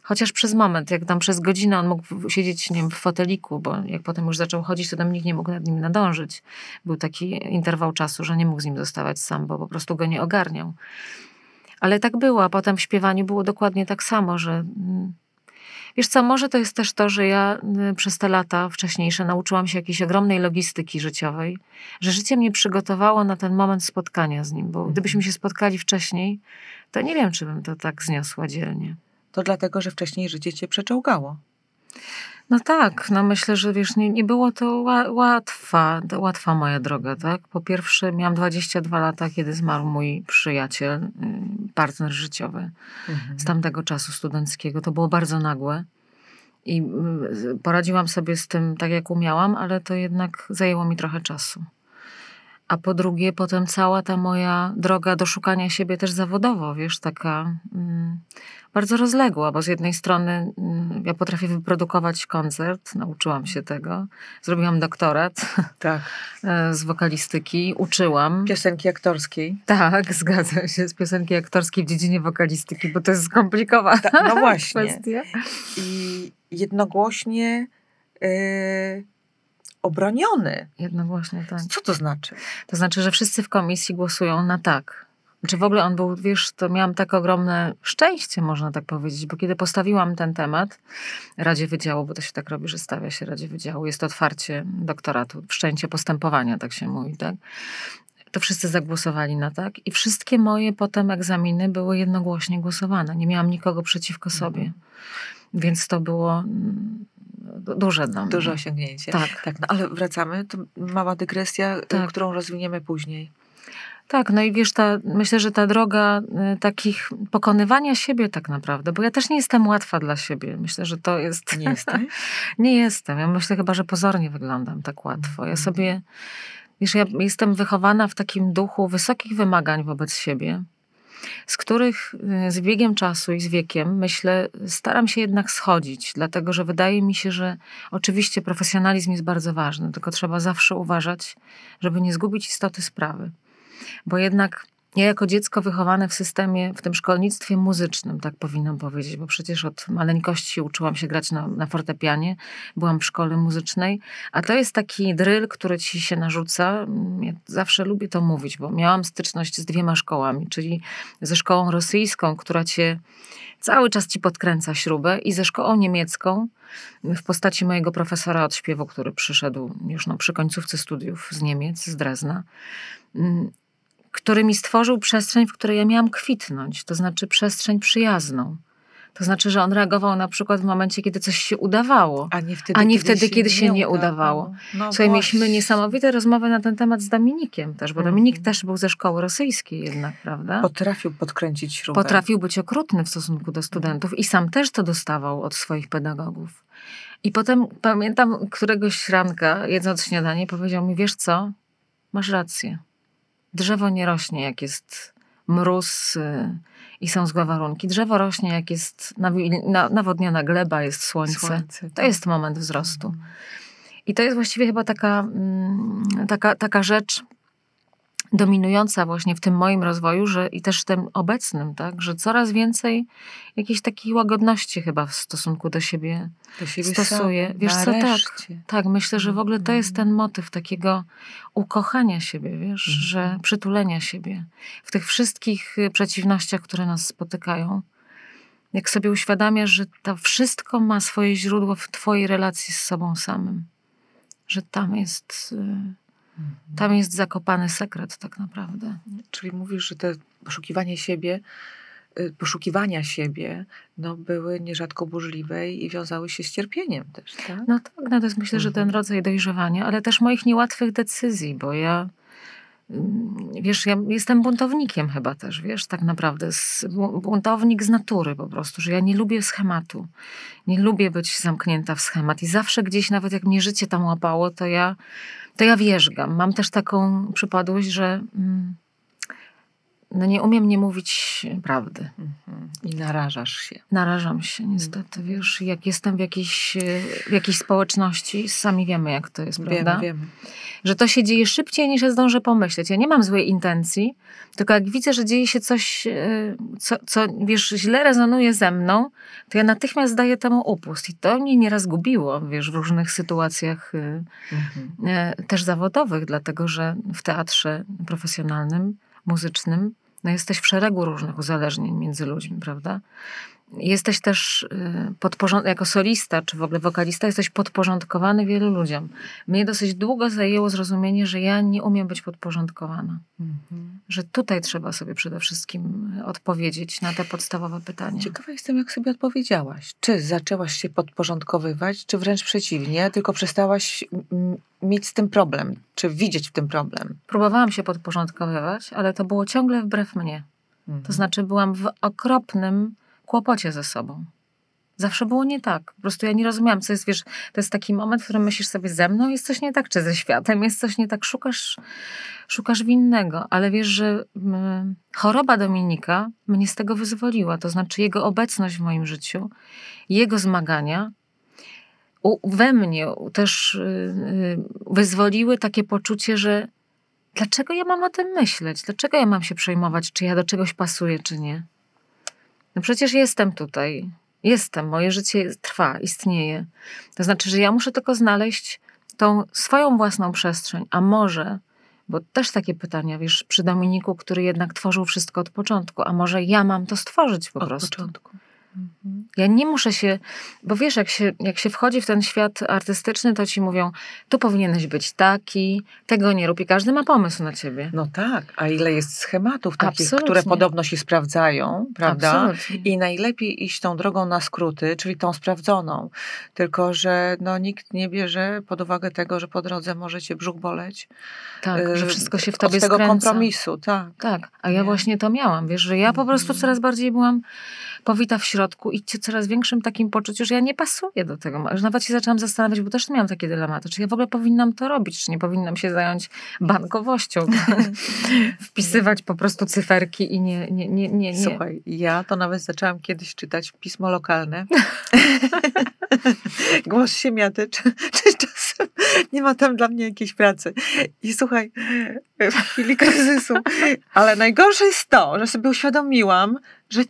Chociaż przez moment, jak tam przez godzinę on mógł siedzieć, nie wiem, w foteliku, bo jak potem już zaczął chodzić, to tam nikt nie mógł nad nim nadążyć. Był taki interwał czasu, że nie mógł z nim zostawać sam, bo po prostu go nie ogarniał. Ale tak było, a potem w śpiewaniu było dokładnie tak samo, że mm, wiesz co, może to jest też to, że ja y, przez te lata wcześniejsze nauczyłam się jakiejś ogromnej logistyki życiowej, że życie mnie przygotowało na ten moment spotkania z nim, bo gdybyśmy się spotkali wcześniej, to nie wiem, czy bym to tak zniosła dzielnie. To dlatego, że wcześniej życie cię przeczołgało. No tak, no myślę, że wiesz, nie, nie było to ła, łatwa, łatwa moja droga, tak? Po pierwsze miałam 22 lata, kiedy zmarł mój przyjaciel, y, partner życiowy Mhm. z tamtego czasu studenckiego. To było bardzo nagłe i y, poradziłam sobie z tym tak, jak umiałam, ale to jednak zajęło mi trochę czasu. A po drugie, potem cała ta moja droga do szukania siebie też zawodowo, wiesz, taka mm, bardzo rozległa, bo z jednej strony mm, ja potrafię wyprodukować koncert, nauczyłam się tego, zrobiłam doktorat [laughs] Tak. e, z wokalistyki, uczyłam. Piosenki aktorskiej. Tak, [laughs] zgadzam się, z piosenki aktorskiej w dziedzinie wokalistyki, bo to jest skomplikowana Ta, no właśnie. kwestia. I jednogłośnie yy, obroniony. Jednogłośnie tak. Co to znaczy? To znaczy, że wszyscy w komisji głosują na tak. Czy w ogóle on był, wiesz, to miałam tak ogromne szczęście, można tak powiedzieć, bo kiedy postawiłam ten temat Radzie Wydziału, bo to się tak robi, że stawia się Radzie Wydziału, jest to otwarcie doktoratu, wszczęcie postępowania, tak się mówi, tak? To wszyscy zagłosowali na tak i wszystkie moje potem egzaminy były jednogłośnie głosowane. Nie miałam nikogo przeciwko sobie. Więc to było mm, duże dla mnie. Duże osiągnięcie. Tak. tak no, ale wracamy. To mała dygresja, y, Tak. którą rozwiniemy później. Tak, no i wiesz, ta, myślę, że ta droga y, takich pokonywania siebie tak naprawdę, bo ja też nie jestem łatwa dla siebie. Myślę, że to jest... Nie jesteś? [laughs] nie jestem. Ja myślę chyba, że pozornie wyglądam tak łatwo. Ja Mhm. sobie, wiesz, ja jestem wychowana w takim duchu wysokich wymagań wobec siebie, z których y, z biegiem czasu i z wiekiem, myślę, staram się jednak schodzić, dlatego że wydaje mi się, że oczywiście profesjonalizm jest bardzo ważny, tylko trzeba zawsze uważać, żeby nie zgubić istoty sprawy. Bo jednak ja jako dziecko wychowane w systemie, w tym szkolnictwie muzycznym, tak powinnam powiedzieć, bo przecież od maleńkości uczyłam się grać na, na fortepianie, byłam w szkole muzycznej, a to jest taki dryl, który ci się narzuca. Ja zawsze lubię to mówić, bo miałam styczność z dwiema szkołami, czyli ze szkołą rosyjską, która cię cały czas ci podkręca śrubę i ze szkołą niemiecką w postaci mojego profesora od śpiewu, który przyszedł już no, przy końcówce studiów z Niemiec, z Drezna, mm, który mi stworzył przestrzeń, w której ja miałam kwitnąć, to znaczy przestrzeń przyjazną. To znaczy, że on reagował na przykład w momencie, kiedy coś się udawało. A nie wtedy, A nie kiedy, wtedy, kiedy się nie udawało. No Słuchaj, mieliśmy niesamowite rozmowy na ten temat z Dominikiem też, bo Mhm. Dominik też był ze szkoły rosyjskiej jednak, prawda? Potrafił podkręcić śrubę. Potrafił być okrutny w stosunku do studentów i sam też to dostawał od swoich pedagogów. I potem pamiętam któregoś ranka, jedząc śniadanie, powiedział mi, wiesz co, masz rację. Drzewo nie rośnie, jak jest mróz y, i są złe warunki. Drzewo rośnie, jak jest nawodniona gleba, jest słońce. Słońce, To tak. jest moment wzrostu. I to jest właściwie chyba taka, mm, taka, taka rzecz dominująca właśnie w tym moim rozwoju, że i też tym obecnym, tak, że coraz więcej jakiejś takiej łagodności chyba w stosunku do siebie Do siebie stosuję. sam, Wiesz co, tak. nareszcie. Tak, myślę, że w ogóle to jest ten motyw takiego ukochania siebie, wiesz, Mhm. że przytulenia siebie w tych wszystkich y, przeciwnościach, które nas spotykają. Jak sobie uświadamiasz, że to wszystko ma swoje źródło w twojej relacji z sobą samym. Że tam jest, y, tam jest zakopany sekret tak naprawdę. Czyli mówisz, że te poszukiwanie siebie, y, poszukiwania siebie no, były nierzadko burzliwe i wiązały się z cierpieniem też, tak? No tak, no to jest myślę, że ten Mhm. rodzaj dojrzewania, ale też moich niełatwych decyzji, bo ja, wiesz, ja jestem buntownikiem chyba też, wiesz, tak naprawdę. Buntownik z natury po prostu, że ja nie lubię schematu. Nie lubię być zamknięta w schemat i zawsze gdzieś, nawet jak mnie życie tam łapało, to ja, to ja wierzgam. Mam też taką przypadłość, że mm, no nie umiem nie mówić prawdy. Mhm. I narażasz się. Narażam się niestety, wiesz, jak jestem w jakiejś, w jakiejś społeczności, sami wiemy jak to jest, prawda? Wiemy, wiemy. Że to się dzieje szybciej niż ja zdążę pomyśleć. Ja nie mam złej intencji, tylko jak widzę, że dzieje się coś, e, co, co wiesz, źle rezonuje ze mną, to ja natychmiast daję temu upust. I to mnie nieraz gubiło, wiesz, w różnych sytuacjach e, Mhm. e, też zawodowych, dlatego że w teatrze profesjonalnym, muzycznym, no jesteś w szeregu różnych uzależnień między ludźmi, prawda? Jesteś też e, podporząd- jako solista, czy w ogóle wokalista, jesteś podporządkowany wielu ludziom. Mnie dosyć długo zajęło zrozumienie, że ja nie umiem być podporządkowana. Mhm. Że tutaj trzeba sobie przede wszystkim odpowiedzieć na te podstawowe pytania. Ciekawa jestem, jak sobie odpowiedziałaś. Czy zaczęłaś się podporządkowywać, czy wręcz przeciwnie, tylko przestałaś mieć z tym problem, czy widzieć w tym problem? Próbowałam się podporządkowywać, ale to było ciągle wbrew mnie. Mhm. To znaczy, byłam w okropnym kłopocie ze sobą. Zawsze było nie tak. Po prostu ja nie rozumiałam, co jest, wiesz, to jest taki moment, w którym myślisz sobie ze mną, jest coś nie tak, czy ze światem, jest coś nie tak, szukasz, szukasz winnego, ale wiesz, że mm, choroba Dominika mnie z tego wyzwoliła, to znaczy jego obecność w moim życiu, jego zmagania u, we mnie też y, y, wyzwoliły takie poczucie, że dlaczego ja mam o tym myśleć? Dlaczego ja mam się przejmować, czy ja do czegoś pasuję, czy nie? No przecież jestem tutaj. Jestem, moje życie trwa, istnieje. To znaczy, że ja muszę tylko znaleźć tą swoją własną przestrzeń, a może, bo też takie pytania, wiesz, przy Dominiku, który jednak tworzył wszystko od początku, a może ja mam to stworzyć po Od prostu. początku. Ja nie muszę się, bo wiesz, jak się, jak się wchodzi w ten świat artystyczny, to ci mówią, tu powinieneś być taki, tego nie rób i każdy ma pomysł na ciebie. No tak, a ile jest schematów takich, Absolutnie. które podobno się sprawdzają, prawda? Absolutnie. I najlepiej iść tą drogą na skróty, czyli tą sprawdzoną. Tylko, że no, nikt nie bierze pod uwagę tego, że po drodze może cię brzuch boleć. Tak, że Yy, wszystko się w Od tobie tego skręca. kompromisu, tak. Tak, a ja Nie? właśnie to miałam, wiesz, że ja po prostu Mhm. coraz bardziej byłam powita w środku i ci- coraz większym takim poczuciu, że ja nie pasuję do tego. Że nawet się zaczęłam zastanawiać, bo też miałam takie dylematy, czy ja w ogóle powinnam to robić, czy nie powinnam się zająć bankowością, [laughs] wpisywać po prostu cyferki i nie, nie, nie, nie, nie. Słuchaj, ja to nawet zaczęłam kiedyś czytać pismo lokalne. [laughs] Głos siemiaty, czy, czy czasem nie ma tam dla mnie jakiejś pracy. I słuchaj, w chwili kryzysu. Ale najgorsze jest to, że sobie uświadomiłam, że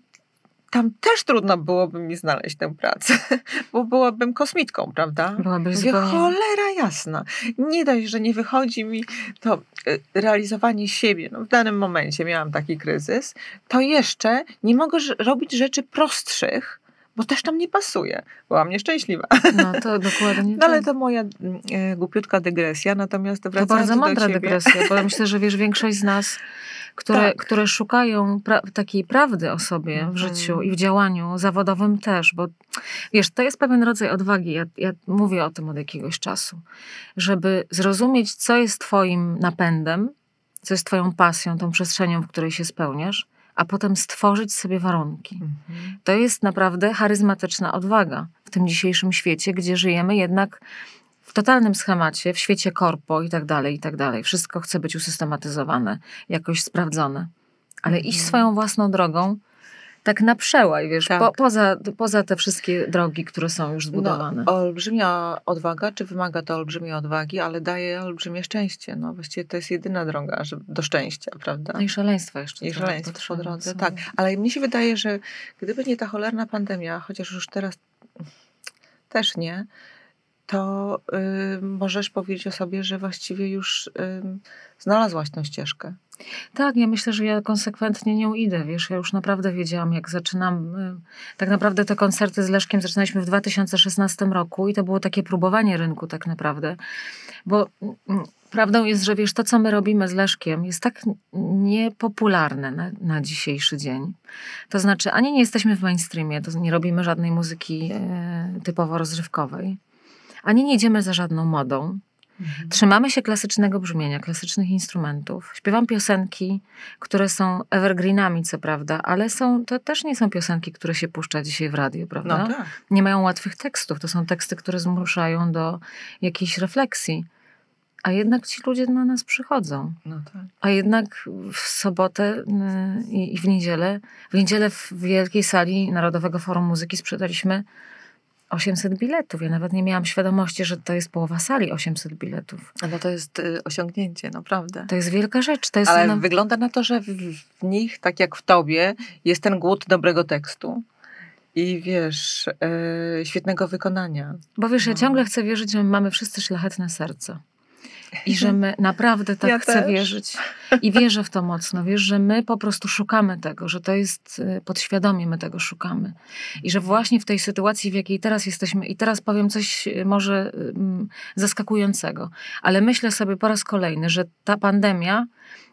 tam też trudno byłoby mi znaleźć tę pracę, [laughs] bo byłabym kosmitką, prawda? Byłabyś zupełnie... cholera jasna. Nie dość, że nie wychodzi mi to y, realizowanie siebie. No, w danym momencie miałam taki kryzys. To jeszcze nie mogę robić rzeczy prostszych, bo też tam nie pasuje. Byłam nieszczęśliwa. No to dokładnie [laughs] No ale tak. to moja y, głupiutka dygresja. Natomiast To wracając bardzo do mądra ciebie, dygresja, bo myślę, że wiesz, większość z nas, które, Tak. które szukają pra- takiej prawdy o sobie w Mhm. życiu i w działaniu zawodowym też, bo wiesz, to jest pewien rodzaj odwagi. Ja, ja mówię o tym od jakiegoś czasu, żeby zrozumieć, co jest Twoim napędem, co jest Twoją pasją, tą przestrzenią, w której się spełniasz, a potem stworzyć sobie warunki. Mhm. To jest naprawdę charyzmatyczna odwaga w tym dzisiejszym świecie, gdzie żyjemy jednak w totalnym schemacie, w świecie korpo i tak dalej, i tak dalej. Wszystko chce być usystematyzowane, jakoś sprawdzone. Ale iść Mhm. swoją własną drogą, tak na przełaj, wiesz, Tak. po, poza, poza te wszystkie drogi, które są już zbudowane. No, olbrzymia odwaga, czy wymaga to olbrzymiej odwagi, ale daje olbrzymie szczęście. No właściwie to jest jedyna droga do szczęścia, prawda? No i szaleństwa jeszcze. I szaleństwo po drodze, są. tak. Ale mnie się wydaje, że gdyby nie ta cholerna pandemia, chociaż już teraz też nie, to y, możesz powiedzieć o sobie, że właściwie już y, znalazłaś tę ścieżkę. Tak, ja myślę, że ja konsekwentnie nią idę, wiesz, ja już naprawdę wiedziałam, jak zaczynam, y, tak naprawdę te koncerty z Leszkiem zaczynaliśmy w 2016 roku i to było takie próbowanie rynku tak naprawdę, bo mm, prawdą jest, że wiesz, to co my robimy z Leszkiem jest tak niepopularne na, na dzisiejszy dzień. To znaczy, ani nie jesteśmy w mainstreamie, to nie robimy żadnej muzyki e, typowo rozrywkowej, ani nie idziemy za żadną modą, Trzymamy się klasycznego brzmienia, klasycznych instrumentów. Śpiewam piosenki, które są evergreenami, co prawda, ale są, to też nie są piosenki, które się puszcza dzisiaj w radiu, prawda? No tak. Nie mają łatwych tekstów. To są teksty, które zmuszają do jakiejś refleksji. A jednak ci ludzie na nas przychodzą. No tak. A jednak w sobotę y, i i w niedzielę, w niedzielę w wielkiej sali Narodowego Forum Muzyki sprzedaliśmy 800 biletów. Ja nawet nie miałam świadomości, że to jest połowa sali 800 biletów. No to jest y, osiągnięcie, naprawdę. To jest wielka rzecz. To jest Ale wygląda na to, że w, w nich, tak jak w tobie, jest ten głód dobrego tekstu. I wiesz, e, świetnego wykonania. Bo wiesz, ja No. ciągle chcę wierzyć, że my mamy wszyscy szlachetne serce. I że my naprawdę tak Ja chcę też. wierzyć. I wierzę w to mocno. Wiesz, że my po prostu szukamy tego, że to jest y, podświadomie, my tego szukamy. I że właśnie w tej sytuacji, w jakiej teraz jesteśmy, i teraz powiem coś y, może mm, zaskakującego, ale myślę sobie po raz kolejny, że ta pandemia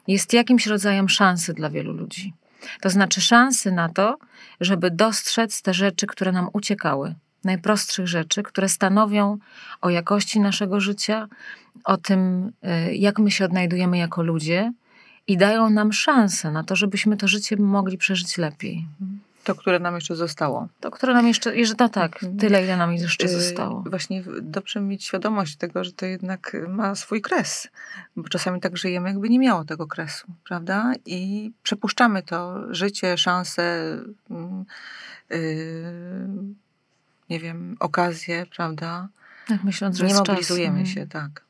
jest jakimś rodzajem szansy dla wielu ludzi. To znaczy szansy na to, żeby dostrzec te rzeczy, które nam uciekały. Najprostszych rzeczy, które stanowią o jakości naszego życia, o tym, y, jak my się odnajdujemy jako ludzie i dają nam szansę na to, żebyśmy to życie mogli przeżyć lepiej. To, które nam jeszcze zostało. To, które nam jeszcze, jeszcze no tak, Mhm. tyle, ile nam jeszcze Y, zostało. Właśnie dobrze mieć świadomość tego, że to jednak ma swój kres. Bo czasami tak żyjemy, jakby nie miało tego kresu, prawda? I przepuszczamy to życie, szanse, mm, y, nie wiem, okazje, prawda? Tak, myśląc, że nie czas. mobilizujemy Mhm. się, tak.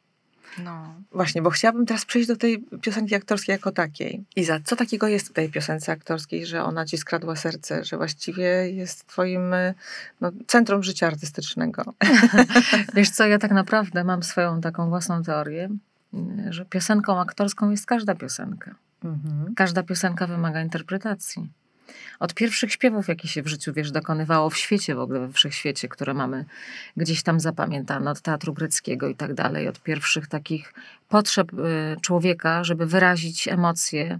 No. Właśnie, bo chciałabym teraz przejść do tej piosenki aktorskiej jako takiej. Iza, co takiego jest w tej piosence aktorskiej, że ona ci skradła serce, że właściwie jest twoim y, no, centrum życia artystycznego? [laughs] Wiesz co, ja tak naprawdę mam swoją taką własną teorię, że piosenką aktorską jest każda piosenka. Mhm. Każda piosenka wymaga interpretacji. Od pierwszych śpiewów, jakie się w życiu, wiesz, dokonywało w świecie w ogóle, we wszechświecie, które mamy gdzieś tam zapamiętane, od teatru greckiego i tak dalej, od pierwszych takich potrzeb y, człowieka, żeby wyrazić emocje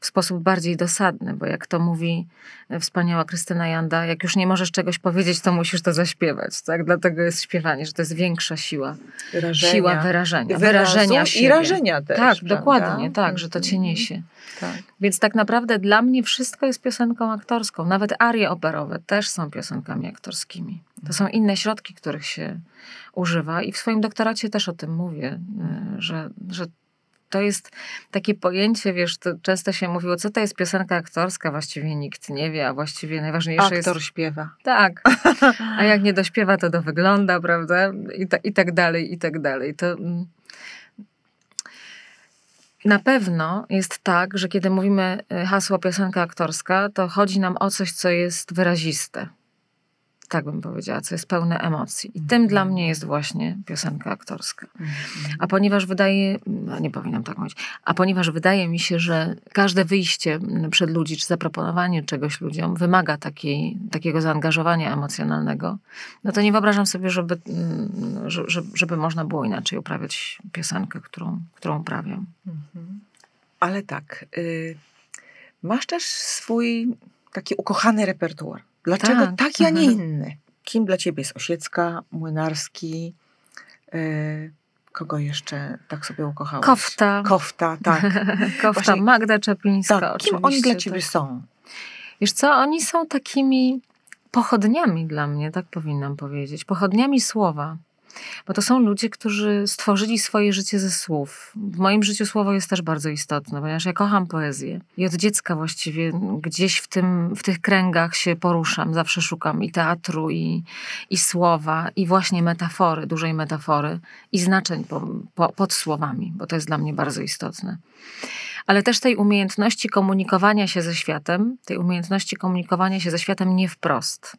w sposób bardziej dosadny, bo jak to mówi y, wspaniała Krystyna Janda, jak już nie możesz czegoś powiedzieć, to musisz to zaśpiewać, tak? Dlatego jest śpiewanie, że to jest większa siła. Wyrażenia. Siła wyrażenia, Wyrazu wyrażenia siebie. I rażenia też, Tak, prawda? dokładnie, tak, że to cię Mhm. niesie. Tak. Więc tak naprawdę dla mnie wszystko jest piosenką aktorską. Nawet arie operowe też są piosenkami aktorskimi. To są inne środki, których się używa i w swoim doktoracie też o tym mówię, y, że, że to jest takie pojęcie, wiesz, to często się mówiło, co to jest piosenka aktorska, właściwie nikt nie wie, a właściwie najważniejsze jest... Aktor śpiewa. Tak. [laughs] A jak nie dośpiewa, to dowygląda, prawda? I, ta, I tak dalej, i tak dalej. To mm, na pewno jest tak, że kiedy mówimy y, hasło piosenka aktorska, to chodzi nam o coś, co jest wyraziste. Tak bym powiedziała, co jest pełne emocji. I tym dla mnie jest właśnie piosenka aktorska. A ponieważ wydaje, no nie powinnam tak mówić, a ponieważ wydaje mi się, że każde wyjście przed ludzi, czy zaproponowanie czegoś ludziom wymaga takiej, takiego zaangażowania emocjonalnego, no to nie wyobrażam sobie, żeby, mm, że- że- żeby można było inaczej uprawiać piosenkę, którą, którą uprawiam. Mhm. Ale tak, y, masz też swój taki ukochany repertuar. Dlaczego Tak. taki, a nie Mhm. inny? Kim dla ciebie jest Osiecka, Młynarski, y, kogo jeszcze tak sobie ukochałeś? Kofta. Kofta, tak. [laughs] Kofta Właśnie- Magda Czeplińska tak. Kim oni dla tak. ciebie są? Wiesz co, oni są takimi pochodniami dla mnie, tak powinnam powiedzieć. Pochodniami słowa. Bo to są ludzie, którzy stworzyli swoje życie ze słów. W moim życiu słowo jest też bardzo istotne, ponieważ ja kocham poezję. I od dziecka właściwie gdzieś w, tym, w tych kręgach się poruszam. Zawsze szukam i teatru, i, i słowa, i właśnie metafory, dużej metafory, i znaczeń po, po, pod słowami, bo to jest dla mnie bardzo istotne ale też tej umiejętności komunikowania się ze światem, tej umiejętności komunikowania się ze światem nie wprost,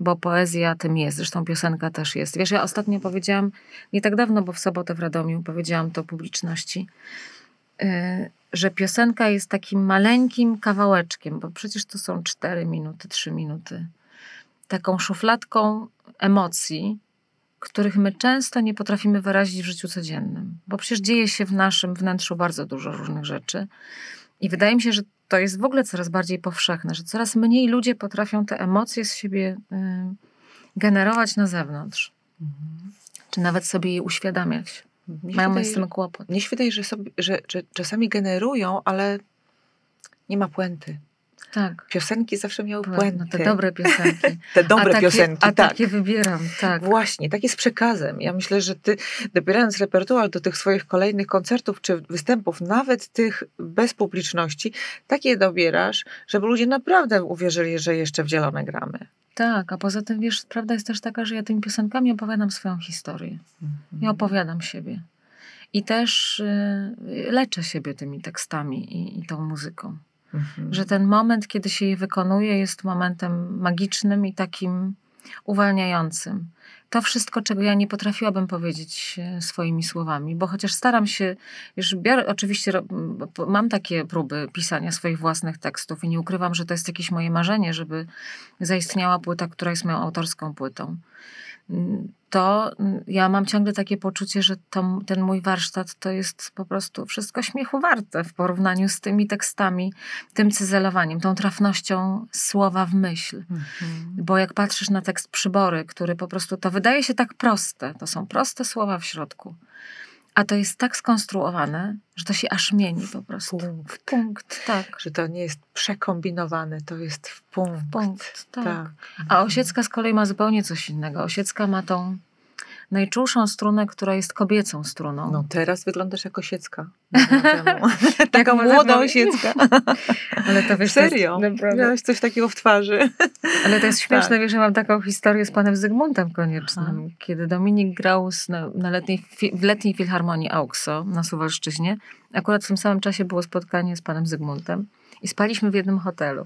bo poezja tym jest, zresztą piosenka też jest. Wiesz, ja ostatnio powiedziałam, nie tak dawno, bo w sobotę w Radomiu powiedziałam to publiczności, yy, że piosenka jest takim maleńkim kawałeczkiem, bo przecież to są cztery minuty, trzy minuty, taką szufladką emocji, których my często nie potrafimy wyrazić w życiu codziennym, bo przecież dzieje się w naszym wnętrzu bardzo dużo różnych rzeczy. I wydaje mi się, że to jest w ogóle coraz bardziej powszechne, że coraz mniej ludzie potrafią te emocje z siebie y, generować na zewnątrz, czy nawet sobie je uświadamiać. Mnie się Mają wydaje, z tym kłopot. Mnie się wydaje, że, sobie, że, że czasami generują, ale nie ma puenty. Tak. Piosenki zawsze miały No, puenty. te dobre piosenki. [laughs] Te dobre a takie, piosenki, A tak. takie wybieram, tak. Właśnie, tak jest przekazem. Ja myślę, że ty dobierając repertuar do tych swoich kolejnych koncertów czy występów, nawet tych bez publiczności, takie dobierasz, żeby ludzie naprawdę uwierzyli, że jeszcze w zielone gramy. Tak, a poza tym, wiesz, prawda jest też taka, że ja tymi piosenkami opowiadam swoją historię. Ja opowiadam siebie. I też y, leczę siebie tymi tekstami i, i tą muzyką. Mhm. Że ten moment, kiedy się je wykonuje, jest momentem magicznym i takim uwalniającym. To wszystko, czego ja nie potrafiłabym powiedzieć e, swoimi słowami, bo chociaż staram się, już biorę, oczywiście mam takie próby pisania swoich własnych tekstów i nie ukrywam, że to jest jakieś moje marzenie, żeby zaistniała płyta, która jest moją autorską płytą. To mm, ja mam ciągle takie poczucie, że to, ten mój warsztat to jest po prostu wszystko śmiechu warte w porównaniu z tymi tekstami, tym cyzelowaniem, tą trafnością słowa w myśl. Mhm. Bo jak patrzysz na tekst przybory, który po prostu to wydaje się tak proste, to są proste słowa w środku, a to jest tak skonstruowane, że to się aż mieni po prostu. Punkt. Punkt, tak. Że to nie jest przekombinowane, to jest w punkt. Punkt, tak. tak. A Osiecka z kolei ma zupełnie coś innego. Osiecka ma tą najczulszą strunę, która jest kobiecą struną. No teraz wyglądasz jako siecka. [laughs] Młoda można- osiecka. [laughs] ale to wiesz, to jest- Serio? Miałaś coś takiego w twarzy. [laughs] Ale to jest śmieszne, Tak. wiesz, ja mam taką historię z panem Zygmuntem Koniecznym, Aha. kiedy Dominik grał na, na letniej, w letniej filharmonii Auxo na Suwalszczyźnie. Akurat w tym samym czasie było spotkanie z panem Zygmuntem i spaliśmy w jednym hotelu.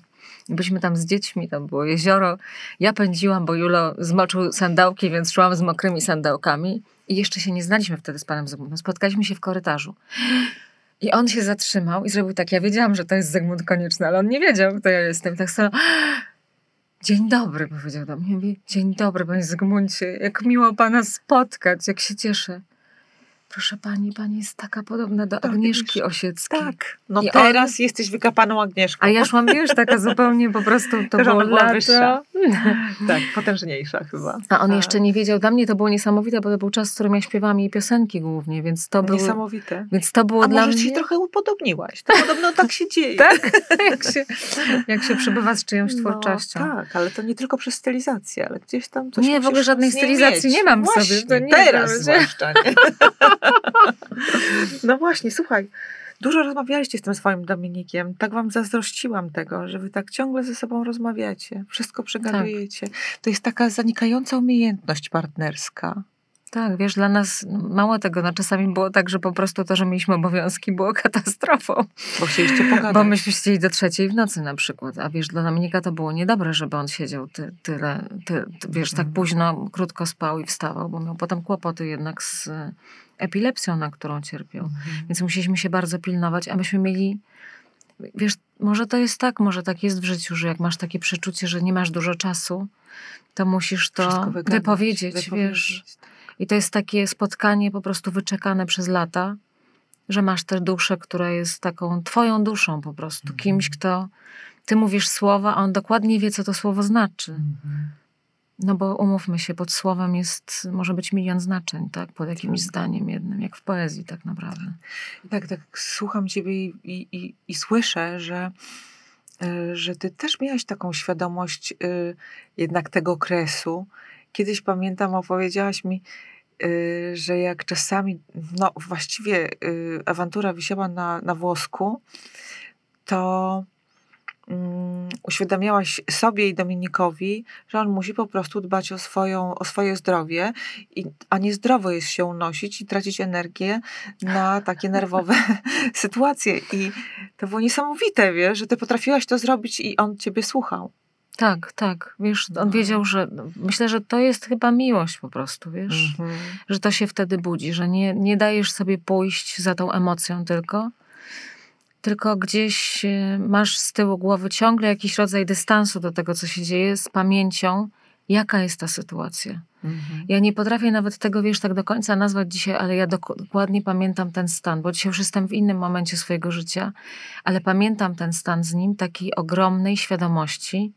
Byliśmy tam z dziećmi, tam było jezioro. Ja pędziłam, bo Julo zmoczył sandałki, więc szłam z mokrymi sandałkami. I jeszcze się nie znaliśmy wtedy z panem Zygmuntem. Spotkaliśmy się w korytarzu. I on się zatrzymał i zrobił tak. Ja wiedziałam, że to jest Zygmunt Konieczny, ale on nie wiedział, kto ja jestem. Tak samo. Dzień dobry, powiedział do mnie. Dzień dobry, panie Zygmuncie. Jak miło pana spotkać, jak się cieszę. Proszę pani, pani jest taka podobna do Tak, Agnieszki widzisz. Osieckiej. Tak. No I teraz jesteś wykapaną Agnieszką. A ja szłam, wiesz, taka zupełnie po prostu, to Że było lato. wyższa. [laughs] Tak, potężniejsza chyba. A on Tak. jeszcze nie wiedział, dla mnie to było niesamowite, bo to był czas, w którym ja śpiewałam jej piosenki głównie, więc to było, Niesamowite. więc to było A dla może mnie... ci trochę upodobniłaś. To podobno tak się dzieje. Tak? [laughs] jak, się, jak się przebywa z czyjąś No, twórczością. tak, ale to nie tylko przez stylizację, ale gdzieś tam coś Nie, w ogóle żadnej stylizacji mieć. nie mam w sobie, Właśnie, to nie, teraz zwłaszcza. Nie? [laughs] no właśnie, słuchaj, dużo rozmawialiście z tym swoim Dominikiem. Tak wam zazdrościłam tego, że wy tak ciągle ze sobą rozmawiacie. Wszystko przegadujecie. To jest taka zanikająca umiejętność partnerska. Tak, wiesz, dla nas no, mało tego, no czasami było tak, że po prostu to, że mieliśmy obowiązki było [laughs] katastrofą. Bo chcieliście pogadać. Bo myśmy siedzieli do trzeciej w nocy na przykład, a wiesz, dla Dominika to było niedobre, żeby on siedział ty, tyle, ty, ty, wiesz, tak Mhm. późno, krótko spał i wstawał, bo miał potem kłopoty jednak z epilepsją, na którą cierpiał. Mhm. Więc musieliśmy się bardzo pilnować, a myśmy mieli, wiesz, może to jest tak, może tak jest w życiu, że jak masz takie przeczucie, że nie masz dużo czasu, to musisz to wygadać, wypowiedzieć, wiesz. wypowiedzieć. I to jest takie spotkanie po prostu wyczekane przez lata, że masz tę duszę, która jest taką twoją duszą po prostu. Mhm. Kimś, kto ty mówisz słowa, a on dokładnie wie, co to słowo znaczy. Mhm. No bo umówmy się, pod słowem jest, może być milion znaczeń, tak? Pod jakimś Tak. zdaniem jednym, jak w poezji tak naprawdę. Tak, tak słucham ciebie i, i, i, i słyszę, że, y, że ty też miałaś taką świadomość y, jednak tego kresu. Kiedyś pamiętam, opowiedziałaś mi, y, że jak czasami, no właściwie awantura wisiała na, na włosku, to uświadamiałaś sobie i Dominikowi, że on musi po prostu dbać o, swoją, o swoje zdrowie, i, a niezdrowo jest się unosić i tracić energię na takie nerwowe [laughs] sytuacje. I to było niesamowite, wiesz, że ty potrafiłaś to zrobić i on ciebie słuchał. Tak, tak. Wiesz, on No. wiedział, że myślę, że to jest chyba miłość po prostu, wiesz? Mhm. że to się wtedy budzi, że nie, nie dajesz sobie pójść za tą emocją tylko, tylko gdzieś e, masz z tyłu głowy ciągle jakiś rodzaj dystansu do tego, co się dzieje, z pamięcią, jaka jest ta sytuacja. Mhm. Ja nie potrafię nawet tego, wiesz, tak do końca nazwać dzisiaj, ale ja dok- dokładnie pamiętam ten stan, bo dzisiaj już jestem w innym momencie swojego życia, ale pamiętam ten stan z nim, takiej ogromnej świadomości,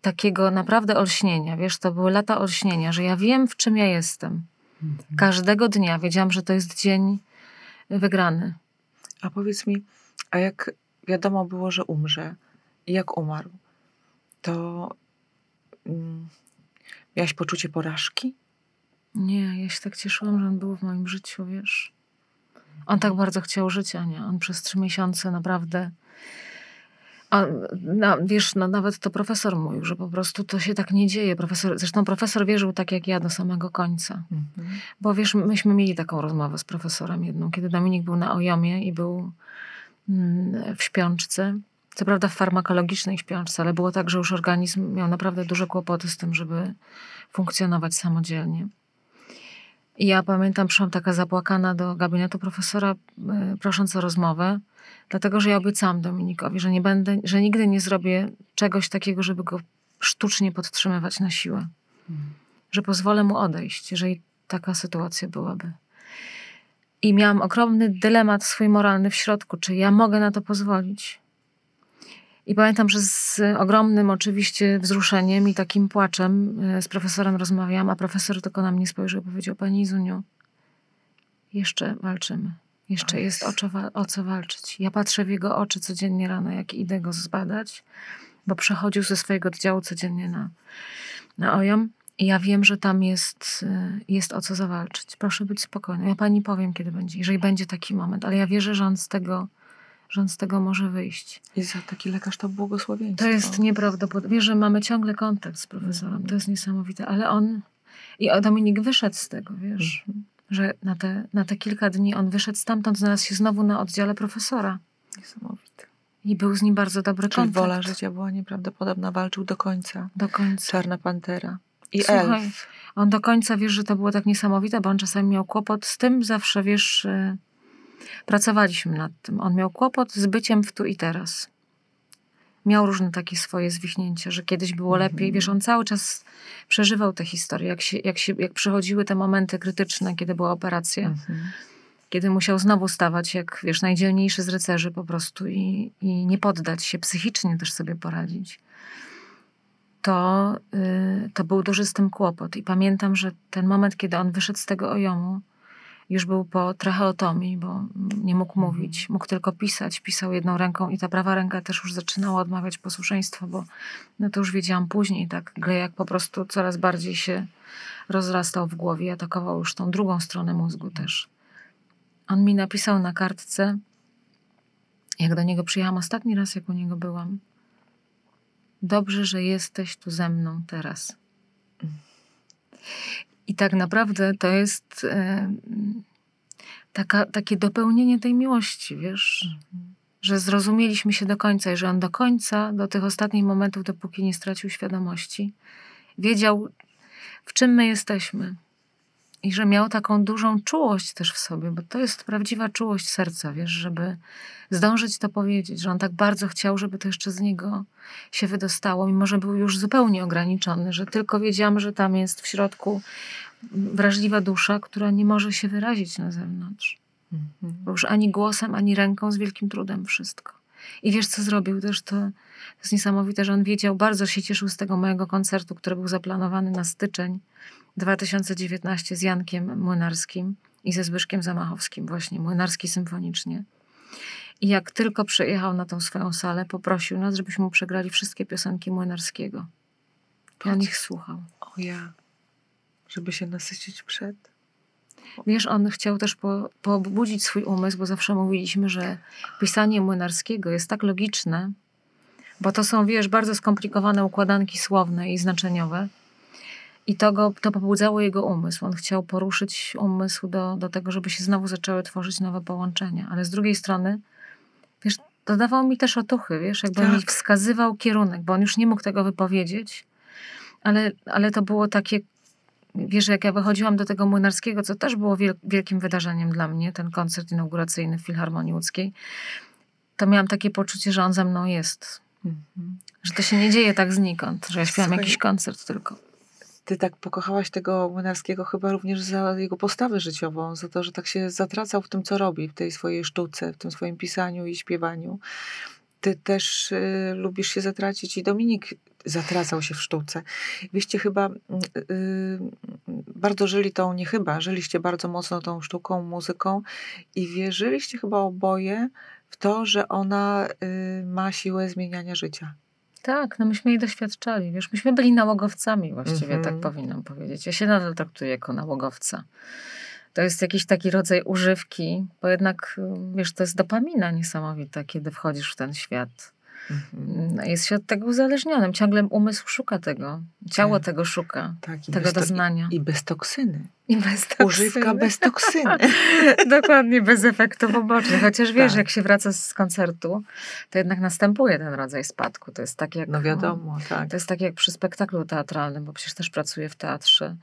takiego naprawdę olśnienia, wiesz, to były lata olśnienia, że ja wiem, w czym ja jestem. Każdego dnia wiedziałam, że to jest dzień wygrany. A powiedz mi, a jak wiadomo było, że umrze i jak umarł, to mm, miałaś poczucie porażki? Nie, ja się tak cieszyłam, że on był w moim życiu, wiesz. On tak bardzo chciał żyć, Ania. On przez trzy miesiące naprawdę... A, no, wiesz, no, nawet to profesor mówił, że po prostu to się tak nie dzieje. Profesor, zresztą profesor wierzył tak jak ja do samego końca. Mhm. Bo wiesz, myśmy mieli taką rozmowę z profesorem jedną, kiedy Dominik był na Ojomie i był mm, w śpiączce. Co prawda w farmakologicznej śpiączce, ale było tak, że już organizm miał naprawdę duże kłopoty z tym, żeby funkcjonować samodzielnie. I ja pamiętam, przyszłam taka zapłakana do gabinetu profesora, e, prosząc o rozmowę, dlatego że ja obiecałam Dominikowi, że nie będę, że nigdy nie zrobię czegoś takiego, żeby go sztucznie podtrzymywać na siłę. Że pozwolę mu odejść, jeżeli taka sytuacja byłaby. I miałam ogromny dylemat swój moralny w środku, czy ja mogę na to pozwolić. I pamiętam, że z ogromnym oczywiście wzruszeniem i takim płaczem e, z profesorem rozmawiałam, a profesor tylko na mnie spojrzał i powiedział, pani Izuniu, jeszcze walczymy. Jeszcze O jest o co, o co walczyć. Ja patrzę w jego oczy codziennie rano, jak idę go zbadać, bo przechodził ze swojego oddziału codziennie na, na OJOM i ja wiem, że tam jest, e, jest o co zawalczyć. Proszę być spokojna. Ja pani powiem, kiedy będzie, jeżeli będzie taki moment, ale ja wierzę, że on z tego, że on z tego może wyjść. I za taki lekarz to błogosławieństwo. To jest nieprawdopodobne. Wiesz, że mamy ciągle kontakt z profesorem. To jest niesamowite. Ale on... I Dominik wyszedł z tego, wiesz. Mhm. Że na te, na te kilka dni on wyszedł stamtąd, znalazł się znowu na oddziale profesora. Niesamowite. I był z nim bardzo dobry Czyli kontakt. wola życia była nieprawdopodobna. Walczył do końca. Do końca. Czarna Pantera. I Słuchaj, Elf. On do końca, wiesz, że to było tak niesamowite, bo on czasami miał kłopot z tym, zawsze, wiesz, pracowaliśmy nad tym. On miał kłopot z byciem w tu i teraz. Miał różne takie swoje zwichnięcia, że kiedyś było Mhm. lepiej. Wiesz, on cały czas przeżywał te historie, jak, się, jak, się, jak przychodziły te momenty krytyczne, kiedy była operacja, Mhm. kiedy musiał znowu stawać jak, wiesz, najdzielniejszy z rycerzy po prostu i, i nie poddać się, psychicznie też sobie poradzić to, y, to był duży z tym kłopot. I pamiętam, że ten moment, kiedy on wyszedł z tego ojomu, już był po tracheotomii, bo nie mógł mówić, mógł tylko pisać. Pisał jedną ręką i ta prawa ręka też już zaczynała odmawiać posłuszeństwa, bo no to już wiedziałam później, tak glejak po prostu coraz bardziej się rozrastał w głowie i atakował już tą drugą stronę mózgu też. On mi napisał na kartce, jak do niego przyjechałam ostatni raz, jak u niego byłam, Dobrze, że jesteś tu ze mną teraz. I tak naprawdę to jest e, taka, takie dopełnienie tej miłości, wiesz, że zrozumieliśmy się do końca i że on do końca, do tych ostatnich momentów, dopóki nie stracił świadomości, wiedział, w czym my jesteśmy. I że miał taką dużą czułość też w sobie, bo to jest prawdziwa czułość serca, wiesz, żeby zdążyć to powiedzieć, że on tak bardzo chciał, żeby to jeszcze z niego się wydostało, mimo że był już zupełnie ograniczony, że tylko wiedziałam, że tam jest w środku wrażliwa dusza, która nie może się wyrazić na zewnątrz. Mhm. Bo już ani głosem, ani ręką, z wielkim trudem wszystko. I wiesz, co zrobił też? To, to jest niesamowite, że on wiedział, bardzo się cieszył z tego mojego koncertu, który był zaplanowany na styczeń 2019 z Jankiem Młynarskim i ze Zbyszkiem Zamachowskim, właśnie Młynarski symfonicznie. I jak tylko przyjechał na tą swoją salę, poprosił nas, żebyśmy mu przegrali wszystkie piosenki Młynarskiego. I on ich słuchał. O ja. Żeby się nasycić przed. Wiesz, on chciał też po, pobudzić swój umysł, bo zawsze mówiliśmy, że pisanie Młynarskiego jest tak logiczne, bo to są, wiesz, bardzo skomplikowane układanki słowne i znaczeniowe. I to, go, to pobudzało jego umysł. On chciał poruszyć umysł do, do tego, żeby się znowu zaczęły tworzyć nowe połączenia. Ale z drugiej strony, wiesz, dodawał mi też otuchy, wiesz, jakby Tak. mi wskazywał kierunek, bo on już nie mógł tego wypowiedzieć. Ale, ale to było takie Wiesz, jak ja wychodziłam do tego Młynarskiego, co też było wiel- wielkim wydarzeniem dla mnie, ten koncert inauguracyjny w Filharmonii Łódzkiej, to miałam takie poczucie, że on ze mną jest. Mhm. Że to się nie dzieje tak znikąd, że ja śpiewam Słuchaj, jakiś koncert tylko. Ty tak pokochałaś tego Młynarskiego chyba również za jego postawę życiową, za to, że tak się zatracał w tym, co robi, w tej swojej sztuce, w tym swoim pisaniu i śpiewaniu. Ty też y, lubisz się zatracić i Dominik zatracał się w sztuce. Wyście chyba yy, bardzo żyli tą, nie chyba, żyliście bardzo mocno tą sztuką, muzyką i wierzyliście chyba oboje w to, że ona yy, ma siłę zmieniania życia. Tak, no myśmy jej doświadczali. Wiesz, myśmy byli nałogowcami właściwie, Mhm. tak powinnam powiedzieć. Ja się nadal traktuję jako nałogowca. To jest jakiś taki rodzaj używki, bo jednak, wiesz, to jest dopamina niesamowita, kiedy wchodzisz w ten świat. Mhm. No, Jest się od tego uzależnionym. Ciągle umysł szuka tego. Ciało Tak. tego szuka. Tak, Tego bez doznania. I bez toksyny. I bez toksyny. Używka bez toksyny. [laughs] Dokładnie, bez efektów ubocznych. Chociaż wiesz, Tak. jak się wraca z koncertu, to jednak następuje ten rodzaj spadku. To jest tak jak... No wiadomo, tak. To jest tak jak przy spektaklu teatralnym, bo przecież też pracuję w teatrze.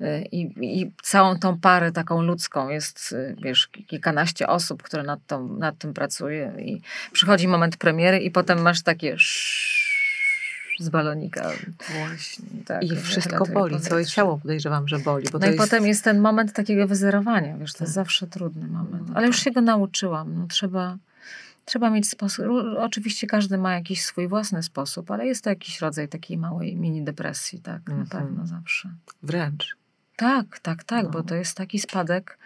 Y, I, I całą tą parę taką ludzką jest, y, wiesz, kilkanaście osób, które nad, tą, nad tym pracuje i przychodzi moment premiery i potem masz takie sz- z balonika. Właśnie. Tak, I wszystko boli, całe ciało podejrzewam, że boli. Bo No i potem jest ten moment takiego wyzerowania, wiesz, to jest Tak. zawsze trudny moment. No Ale już tak. się go nauczyłam. No, trzeba, trzeba mieć sposób. Oczywiście każdy ma jakiś swój własny sposób, ale jest to jakiś rodzaj takiej małej mini depresji, tak, Mhm. na pewno zawsze. Wręcz. Tak, tak, tak, bo No. to jest taki spadek.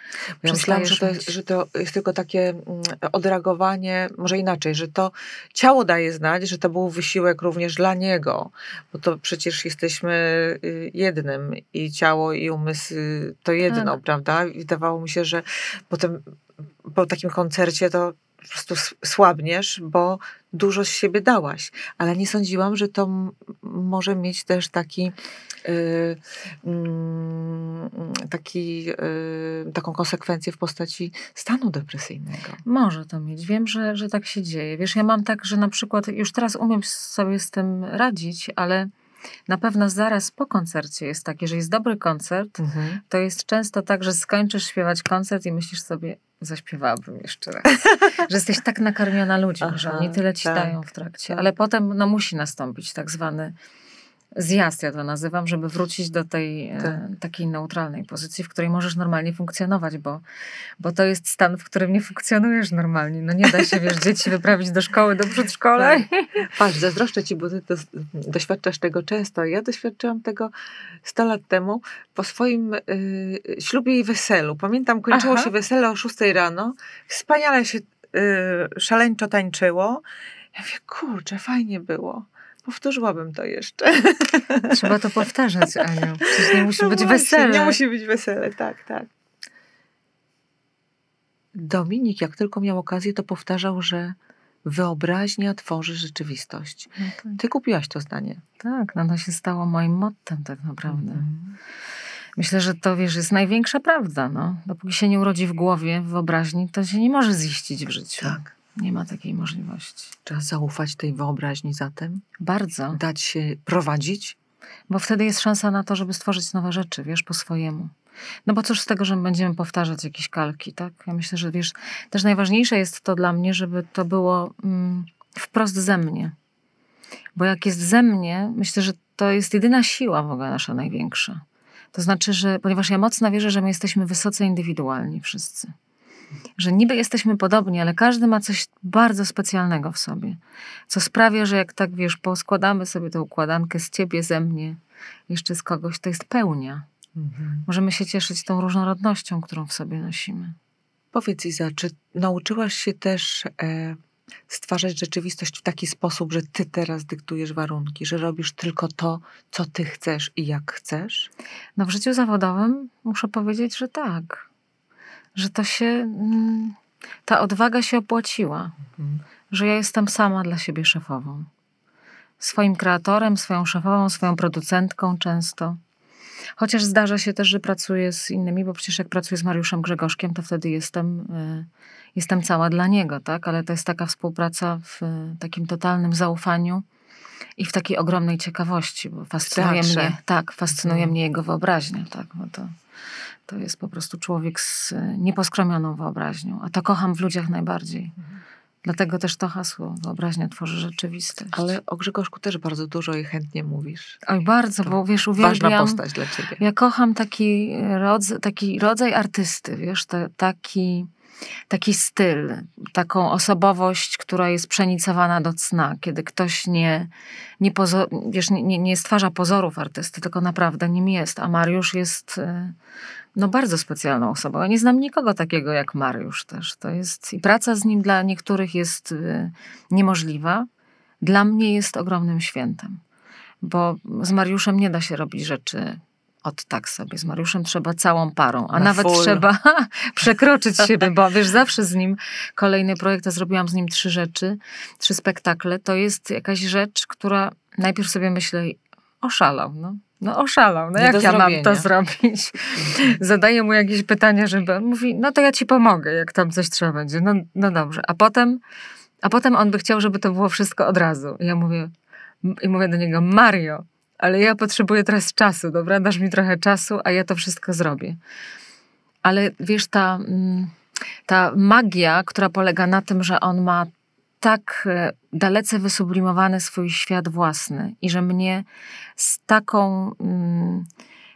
Ja myślałam, że to, jest, że to jest tylko takie mm, odreagowanie, może inaczej, że to ciało daje znać, że to był wysiłek również dla niego, bo to przecież jesteśmy y, jednym i ciało i umysł y, to jedno, Tak. prawda? I wydawało mi się, że potem po takim koncercie to po prostu słabniesz, bo dużo z siebie dałaś. Ale nie sądziłam, że to m- może mieć też taki y, mm, taki, y, taką konsekwencję w postaci stanu depresyjnego. Może to mieć. Wiem, że, że tak się dzieje. Wiesz, ja mam tak, że na przykład już teraz umiem sobie z tym radzić, ale na pewno zaraz po koncercie jest tak, jeżeli jest dobry koncert, to jest często tak, że skończysz śpiewać koncert i myślisz sobie, zaśpiewałabym jeszcze raz. [laughs] że jesteś tak nakarmiona ludźmi, że Aha, oni tyle ci tak, dają w trakcie. tak. Ale potem no, musi nastąpić tak zwany zjazd, ja to nazywam, żeby wrócić do tej e, Tak. takiej neutralnej pozycji, w której możesz normalnie funkcjonować, bo, bo to jest stan, w którym nie funkcjonujesz normalnie. No nie da się, wiesz, [laughs] dzieci wyprawić do szkoły, do przedszkola. Patrz, zazdroszczę ci, bo ty doświadczasz tego często. Ja doświadczyłam tego 100 lat temu po swoim y, ślubie i weselu. Pamiętam, kończyło Aha. się wesele o 6 rano. Wspaniale się y, szaleńczo tańczyło. Ja mówię, kurczę, fajnie było. Powtórzyłabym to jeszcze. Trzeba to powtarzać, Aniu. Przecież nie musi No być właśnie, wesele. Nie musi być wesele, tak, tak. Dominik, jak tylko miał okazję, to powtarzał, że wyobraźnia tworzy rzeczywistość. No tak. Ty kupiłaś to zdanie. Tak, no to się stało moim mottem tak naprawdę. Mhm. Myślę, że to, wiesz, jest największa prawda, no. Dopóki się nie urodzi w głowie, w wyobraźni, to się nie może ziścić w życiu. Tak. Nie ma takiej możliwości. Trzeba zaufać tej wyobraźni zatem, Bardzo. dać się prowadzić. Bo wtedy jest szansa na to, żeby stworzyć nowe rzeczy, wiesz, po swojemu. No bo cóż z tego, że my będziemy powtarzać jakieś kalki, tak? Ja myślę, że wiesz, też najważniejsze jest to dla mnie, żeby to było mm, wprost ze mnie. Bo jak jest ze mnie, myślę, że to jest jedyna siła w ogóle nasza największa. To znaczy, że ponieważ ja mocno wierzę, że my jesteśmy wysoce indywidualni wszyscy. Że niby jesteśmy podobni, ale każdy ma coś bardzo specjalnego w sobie. Co sprawia, że jak tak wiesz, poskładamy sobie tę układankę z ciebie, ze mnie, jeszcze z kogoś, to jest pełnia. Możemy się cieszyć tą różnorodnością, którą w sobie nosimy. Powiedz Iza, czy nauczyłaś się też e, stwarzać rzeczywistość w taki sposób, że ty teraz dyktujesz warunki, że robisz tylko to, co ty chcesz i jak chcesz? No w życiu zawodowym muszę powiedzieć, że tak. Że to się, mm, ta odwaga się opłaciła. Że ja jestem sama dla siebie szefową. Swoim kreatorem, swoją szefową, swoją producentką często. Chociaż zdarza się też, że pracuję z innymi, bo przecież jak pracuję z Mariuszem Grzegorzkiem, to wtedy jestem, y, jestem cała dla niego, tak? Ale to jest taka współpraca w y, takim totalnym zaufaniu i w takiej ogromnej ciekawości, bo fascynuje mnie, tak, fascynuje Mhm. mnie jego wyobraźnia, tak, bo to, to jest po prostu człowiek z y, nieposkromioną wyobraźnią, a to kocham w ludziach najbardziej. Dlatego też to hasło, wyobraźnia tworzy rzeczywistość. Ale o Grzegorzku też bardzo dużo i chętnie mówisz. Oj, bardzo, To bo wiesz, Ważna uwielbiam... postać dla ciebie. Ja kocham taki rodzaj, taki rodzaj artysty, wiesz, te, taki, taki styl, taką osobowość, która jest przenicowana do cna, kiedy ktoś nie, nie, pozo- wiesz, nie, nie stwarza pozorów artysty, tylko naprawdę nim jest. A Mariusz jest y, no, bardzo specjalną osobą. Ja nie znam nikogo takiego jak Mariusz też. To jest, I praca z nim dla niektórych jest y, niemożliwa. Dla mnie jest ogromnym świętem, bo z Mariuszem nie da się robić rzeczy od tak sobie. Z Mariuszem trzeba całą parą, a Na nawet full. trzeba [laughs] przekroczyć [laughs] siebie, bo wiesz, zawsze z nim kolejny projekt, a zrobiłam z nim trzy rzeczy, trzy spektakle, to jest jakaś rzecz, która najpierw sobie myślę, oszalał, no. No oszalał, no Nie jak ja mam to zrobienia. zrobić? [laughs] Zadaję mu jakieś pytania, żeby mówi, no to ja ci pomogę, jak tam coś trzeba będzie. No, no dobrze. A potem, a potem on by chciał, żeby to było wszystko od razu. I ja mówię, i mówię do niego, Mario, ale ja potrzebuję teraz czasu, dobra? Dasz mi trochę czasu, a ja to wszystko zrobię. Ale wiesz, ta, mm, ta magia, która polega na tym, że on ma tak e, dalece wysublimowany swój świat własny i że mnie z taką mm,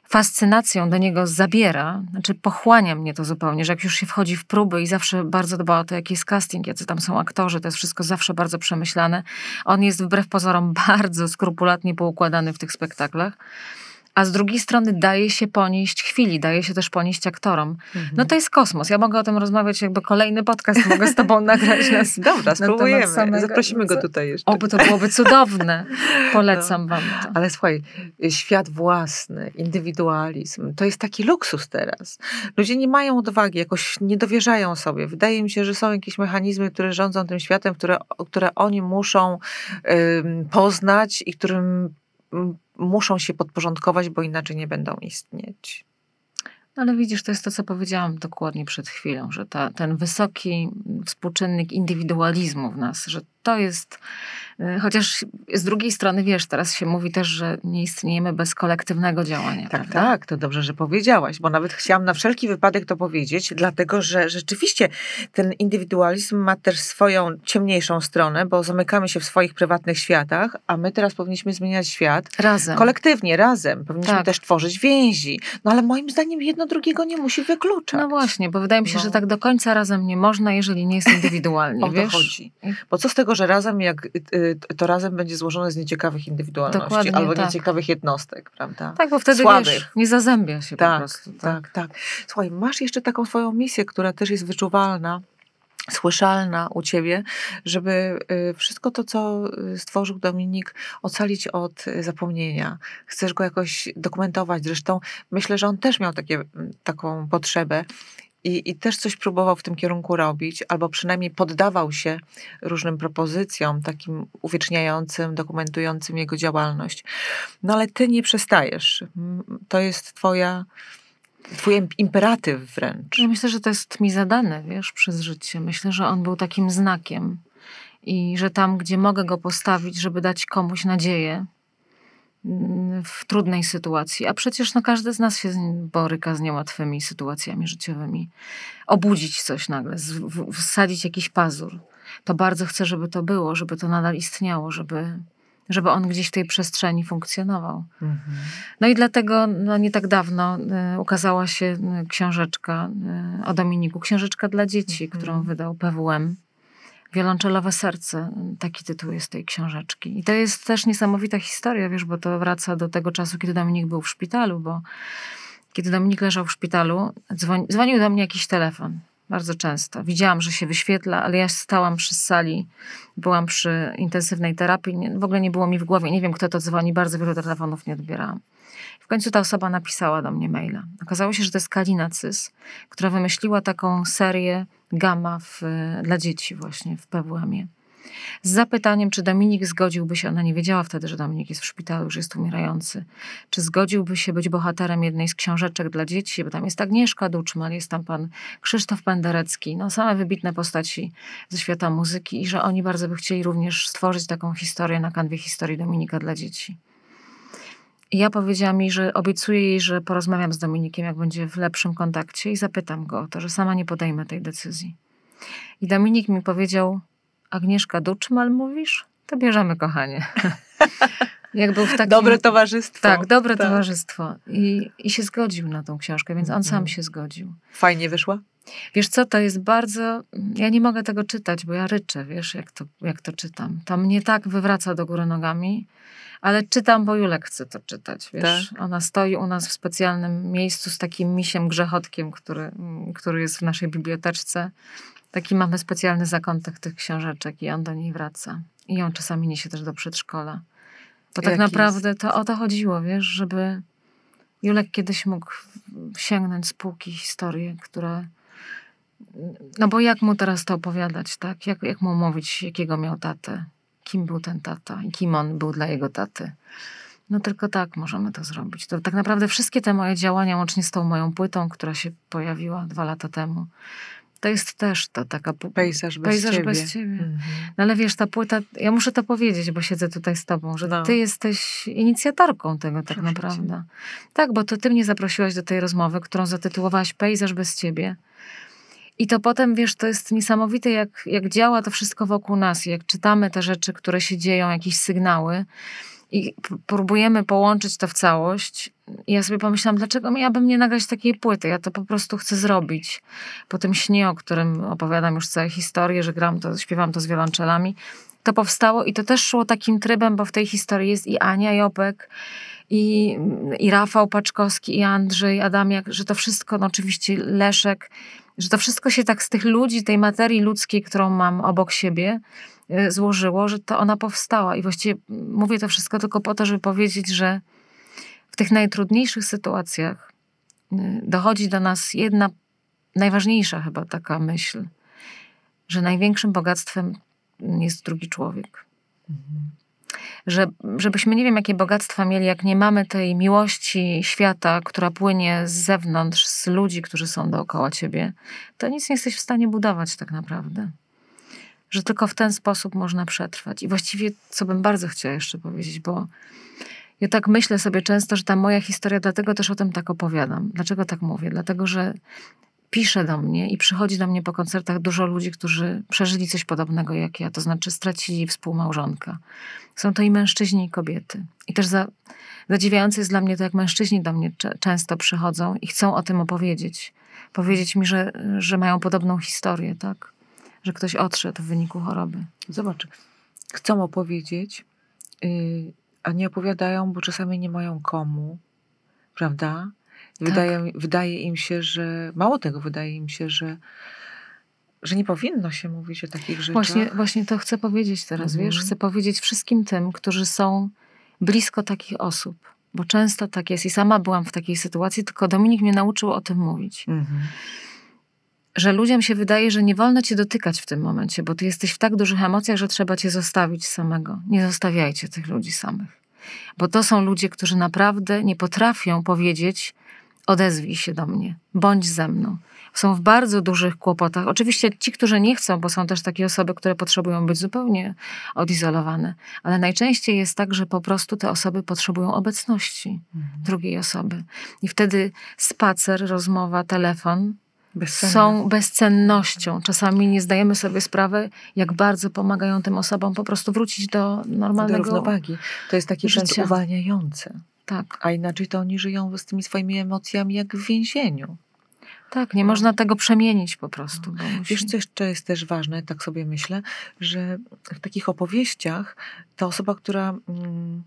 fascynacją do niego zabiera, znaczy pochłania mnie to zupełnie, że jak już się wchodzi w próby i zawsze bardzo dba o to, jaki jest casting, jacy tam są aktorzy, to jest wszystko zawsze bardzo przemyślane. On jest wbrew pozorom [laughs] bardzo skrupulatnie poukładany w tych spektaklach. A z drugiej strony daje się ponieść chwili, daje się też ponieść aktorom. No to jest kosmos. Ja mogę o tym rozmawiać, jakby kolejny podcast mogę z tobą [laughs] nagrać. Nas, [laughs] Dobra, spróbujemy. samego- Zaprosimy go tutaj jeszcze. Oby to byłoby cudowne. [laughs] Polecam wam to. Ale słuchaj, świat własny, indywidualizm, to jest taki luksus teraz. Ludzie nie mają odwagi, jakoś nie dowierzają sobie. Wydaje mi się, że są jakieś mechanizmy, które rządzą tym światem, które, które oni muszą ym, poznać i którym ym, muszą się podporządkować, bo inaczej nie będą istnieć. No Ale widzisz, to jest to, co powiedziałam dokładnie przed chwilą, że ta, ten wysoki współczynnik indywidualizmu w nas, że to jest, y, chociaż z drugiej strony, wiesz, teraz się mówi też, że nie istniejemy bez kolektywnego działania. Tak, prawda? tak, to dobrze, że powiedziałaś, bo nawet chciałam na wszelki wypadek to powiedzieć, dlatego że rzeczywiście ten indywidualizm ma też swoją ciemniejszą stronę, bo zamykamy się w swoich prywatnych światach, a my teraz powinniśmy zmieniać świat Razem. kolektywnie, razem. Powinniśmy Tak. też tworzyć więzi. No ale moim zdaniem jedno drugiego nie musi wykluczać. No właśnie, bo wydaje mi się, No. że tak do końca razem nie można, jeżeli nie jest indywidualnie, O to wiesz? chodzi. Bo co z tego, że razem, jak y, y, to razem będzie złożone z nieciekawych indywidualności Dokładnie albo tak. nieciekawych jednostek, prawda? Tak, bo wtedy Słabych. wiesz, nie zazębia się po Tak, prostu. tak, tak. Słuchaj, masz jeszcze taką swoją misję, która też jest wyczuwalna, słyszalna u ciebie, żeby y, wszystko to, co stworzył Dominik, ocalić od zapomnienia. Chcesz go jakoś dokumentować. Zresztą myślę, że on też miał takie, mm, taką potrzebę. I, I też coś próbował w tym kierunku robić, albo przynajmniej poddawał się różnym propozycjom, takim uwieczniającym, dokumentującym jego działalność. No ale ty nie przestajesz. To jest twoja, twój im- imperatyw wręcz. Ja myślę, że to jest mi zadane, wiesz, przez życie. Myślę, że on był takim znakiem i że tam, gdzie mogę go postawić, żeby dać komuś nadzieję w trudnej sytuacji, a przecież no, każdy z nas się boryka z niełatwymi sytuacjami życiowymi, obudzić coś nagle, wsadzić jakiś pazur. To bardzo chcę, żeby to było, żeby to nadal istniało, żeby, żeby on gdzieś w tej przestrzeni funkcjonował. Mhm. No i dlatego no, nie tak dawno y, ukazała się y, książeczka y, o Dominiku, książeczka dla dzieci, Mhm. którą wydał PWM. Wiolonczelowe serce, taki tytuł jest tej książeczki. I to jest też niesamowita historia, wiesz, bo to wraca do tego czasu, kiedy Dominik był w szpitalu, bo kiedy Dominik leżał w szpitalu, dzwoni, dzwonił do mnie jakiś telefon. Bardzo często. Widziałam, że się wyświetla, ale ja stałam przy sali, byłam przy intensywnej terapii. Nie, w ogóle nie było mi w głowie, nie wiem kto to dzwoni, bardzo wielu telefonów nie odbierałam. W końcu ta osoba napisała do mnie maila. Okazało się, że to jest Kalina Cys, która wymyśliła taką serię Gamma w, dla dzieci właśnie w PWM-ie. Z zapytaniem, czy Dominik zgodziłby się, ona nie wiedziała wtedy, że Dominik jest w szpitalu, że jest umierający, czy zgodziłby się być bohaterem jednej z książeczek dla dzieci, bo tam jest Agnieszka Duczmal, jest tam pan Krzysztof Penderecki, no same wybitne postaci ze świata muzyki i że oni bardzo by chcieli również stworzyć taką historię na kanwie historii Dominika dla dzieci. Ja powiedziałam jej, że obiecuję jej, że porozmawiam z Dominikiem, jak będzie w lepszym kontakcie i zapytam go o to, że sama nie podejmę tej decyzji. I Dominik mi powiedział, Agnieszka Duczmal mówisz? To bierzemy, kochanie. [laughs] jak był w takim... Dobre towarzystwo. Tak, dobre Tak. towarzystwo. I, I się zgodził na tą książkę, więc on sam Mhm. się zgodził. Fajnie wyszła? Wiesz co, to jest bardzo... Ja nie mogę tego czytać, bo ja ryczę, wiesz, jak to, jak to czytam. To mnie tak wywraca do góry nogami, ale czytam, bo Julek chce to czytać, wiesz. Tak. Ona stoi u nas w specjalnym miejscu z takim misiem grzechotkiem, który, który jest w naszej biblioteczce. Taki mamy specjalny zakątek tych książeczek i on do niej wraca. I ją czasami niesie też do przedszkola. Bo tak Jaki naprawdę to o to chodziło, wiesz, żeby Julek kiedyś mógł sięgnąć z półki historię, które... No bo jak mu teraz to opowiadać, tak? Jak, jak mu mówić, jakiego miał tatę? Kim był ten tata i kim on był dla jego taty? No tylko tak możemy to zrobić. To tak naprawdę wszystkie te moje działania, łącznie z tą moją płytą, która się pojawiła dwa lata temu, to jest też to taka... Pejzaż bez Pejzaż ciebie. bez ciebie. Mhm. No ale wiesz, ta płyta, ja muszę to powiedzieć, bo siedzę tutaj z tobą, że No. ty jesteś inicjatorką tego tak Proszę naprawdę. Tak, bo to ty mnie zaprosiłaś do tej rozmowy, którą zatytułowałaś Pejzaż bez ciebie. I to potem, wiesz, to jest niesamowite, jak, jak działa to wszystko wokół nas, jak czytamy te rzeczy, które się dzieją, jakieś sygnały i próbujemy połączyć to w całość. I ja sobie pomyślałam, dlaczego miałabym nie nagrać takiej płyty? Ja to po prostu chcę zrobić. Po tym śnie, o którym opowiadam już całe historię, że gram to, śpiewam to z wiolonczelami, to powstało i to też szło takim trybem, bo w tej historii jest i Ania Jopek, i, i Rafał Paczkowski, i Andrzej Adamiak, że to wszystko, no oczywiście Leszek, że to wszystko się tak z tych ludzi, tej materii ludzkiej, którą mam obok siebie, y, złożyło, że to ona powstała. I właściwie mówię to wszystko tylko po to, żeby powiedzieć, że w tych najtrudniejszych sytuacjach y, dochodzi do nas jedna najważniejsza chyba taka myśl, że największym bogactwem jest drugi człowiek. Że, żebyśmy nie wiem, jakie bogactwa mieli, jak nie mamy tej miłości świata, która płynie z zewnątrz, z ludzi, którzy są dookoła ciebie, to nic nie jesteś w stanie budować tak naprawdę. Że tylko w ten sposób można przetrwać. I właściwie, co bym bardzo chciała jeszcze powiedzieć, bo ja tak myślę sobie często, że ta moja historia, dlatego też o tym tak opowiadam. Dlaczego tak mówię? Dlatego, że pisze do mnie i przychodzi do mnie po koncertach dużo ludzi, którzy przeżyli coś podobnego jak ja, to znaczy stracili współmałżonka. Są to i mężczyźni, i kobiety. I też za, zadziwiające jest dla mnie to, jak mężczyźni do mnie cze- często przychodzą i chcą o tym opowiedzieć. Powiedzieć mi, że, że mają podobną historię, tak? Że ktoś odszedł w wyniku choroby. Zobacz, chcą opowiedzieć, yy, a nie opowiadają, bo czasami nie mają komu, prawda? Tak. Wydaje, wydaje im się, że mało tego, wydaje im się, że, że nie powinno się mówić o takich rzeczach. Właśnie, właśnie to chcę powiedzieć teraz, Mhm. wiesz? Chcę powiedzieć wszystkim tym, którzy są blisko takich osób. Bo często tak jest i sama byłam w takiej sytuacji, tylko Dominik mnie nauczył o tym mówić. Mhm. Że ludziom się wydaje, że nie wolno cię dotykać w tym momencie, bo ty jesteś w tak dużych emocjach, że trzeba cię zostawić samego. Nie zostawiajcie tych ludzi samych. Bo to są ludzie, którzy naprawdę nie potrafią powiedzieć, odezwij się do mnie, bądź ze mną. Są w bardzo dużych kłopotach. Oczywiście ci, którzy nie chcą, bo są też takie osoby, które potrzebują być zupełnie odizolowane, ale najczęściej jest tak, że po prostu te osoby potrzebują obecności drugiej osoby. I wtedy spacer, rozmowa, telefon Bezcenne. są bezcennością. Czasami nie zdajemy sobie sprawy, jak bardzo pomagają tym osobom po prostu wrócić do do normalnego równowagi. To jest takie wręcz życia. uwalniające. Tak, A inaczej to oni żyją z tymi swoimi emocjami jak w więzieniu. tak, nie można tego przemienić po prostu. Bo musi... No. Wiesz, co jeszcze jest też ważne, tak sobie myślę, że w takich opowieściach ta osoba, która mm,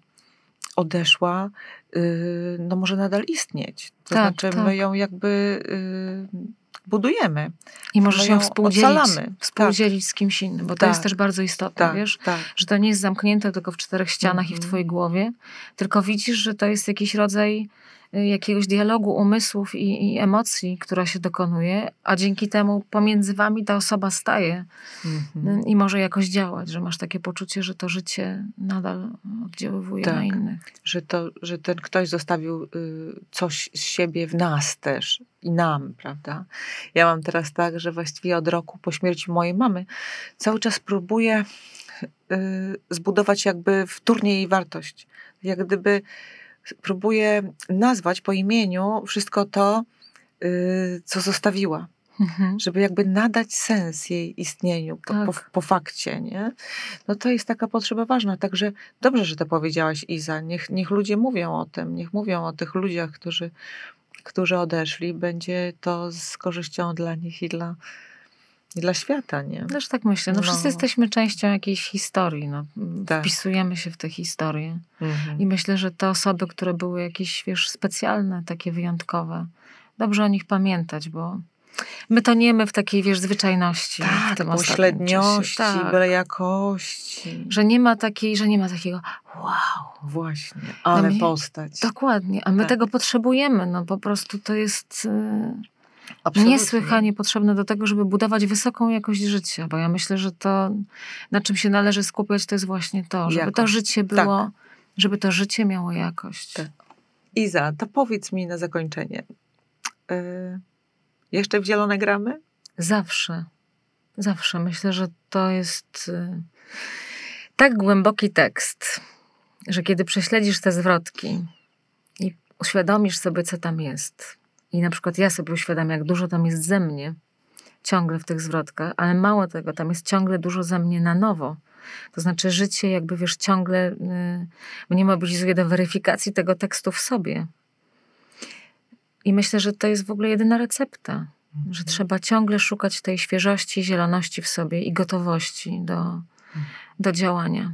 odeszła, y, no może nadal istnieć. To Tak, znaczy, tak. my ją jakby y, budujemy. I możesz ją współdzielić, ocalamy. współdzielić z kimś innym, bo to Tak. jest też bardzo istotne, Tak, wiesz? tak. Że to nie jest zamknięte tylko w czterech ścianach i w Mhm. twojej głowie, tylko widzisz, że to jest jakiś rodzaj jakiegoś dialogu umysłów i, i emocji, która się dokonuje, a dzięki temu pomiędzy wami ta osoba staje Mhm. y, i może jakoś działać, że masz takie poczucie, że to życie nadal oddziaływuje na Tak. innych. Że, to, że ten ktoś zostawił y, coś z siebie w nas też i nam, prawda? Ja mam teraz tak, że właściwie od roku po śmierci mojej mamy cały czas próbuję y, zbudować jakby wtórnie jej wartość. Jak gdyby próbuję nazwać po imieniu wszystko to, y, co zostawiła. Mhm. Żeby jakby nadać sens jej istnieniu po, po, Tak. po fakcie, nie? No to jest taka potrzeba ważna. Także dobrze, że to powiedziałaś, Iza. Niech, niech ludzie mówią o tym, niech mówią o tych ludziach, którzy, którzy odeszli, będzie to z korzyścią dla nich i dla, dla świata, nie? Też tak myślę. No, wszyscy No. jesteśmy częścią jakiejś historii. No. Tak. Wpisujemy się w tę historię. Mhm. I myślę, że te osoby, które były jakieś, wiesz, specjalne, takie wyjątkowe, dobrze o nich pamiętać, bo my toniemy w takiej, wiesz, zwyczajności. w Tak, ostatnim pośredniości. Tak. byle jakości. Że nie ma takiej, że nie ma takiego wow, Właśnie, ale No mi- postać. dokładnie, a my Tak. tego potrzebujemy, no po prostu to jest y, Absolutnie. niesłychanie potrzebne do tego, żeby budować wysoką jakość życia, bo ja myślę, że to, na czym się należy skupiać, to jest właśnie to, żeby to Jakość. życie było, żeby to życie miało jakość. Tak. Iza, to powiedz mi na zakończenie. y, jeszcze w zielone gramy? Zawsze. Zawsze. Myślę, że to jest y, tak głęboki tekst, że kiedy prześledzisz te zwrotki i uświadomisz sobie, co tam jest, i na przykład ja sobie uświadamiam, jak dużo tam jest ze mnie, ciągle w tych zwrotkach, ale mało tego, tam jest ciągle dużo ze mnie na nowo. To znaczy życie jakby, wiesz, ciągle y, mnie mobilizuje do weryfikacji tego tekstu w sobie. I myślę, że to jest w ogóle jedyna recepta że trzeba ciągle szukać tej świeżości, zieloności w sobie i gotowości do, do działania.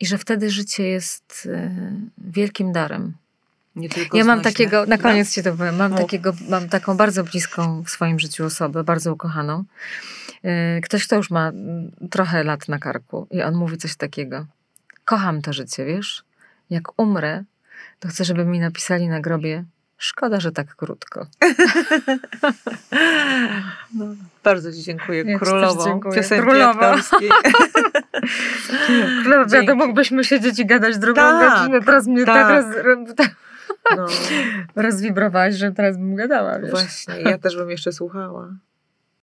I że wtedy życie jest y, wielkim darem. Nie tylko Ja mam znośne. takiego, na No. koniec ci to powiem, mam, Mów. takiego, mam taką bardzo bliską w swoim życiu osobę, bardzo ukochaną. Y, Ktoś, kto już ma trochę lat na karku i on mówi coś takiego. Kocham to życie, wiesz? Jak umrę, to chcę, żeby mi napisali na grobie szkoda, że tak krótko. No, bardzo Ci dziękuję. Ja Królową dziękuję. piosenki aktorskiej. [laughs] No, Dzięki. mógłbyśmy siedzieć i gadać drugą Tak, godzinę. Teraz mnie tak, tak. roz, No, rozwibrowałaś, że teraz bym gadała, wiesz. właśnie, ja też bym jeszcze słuchała.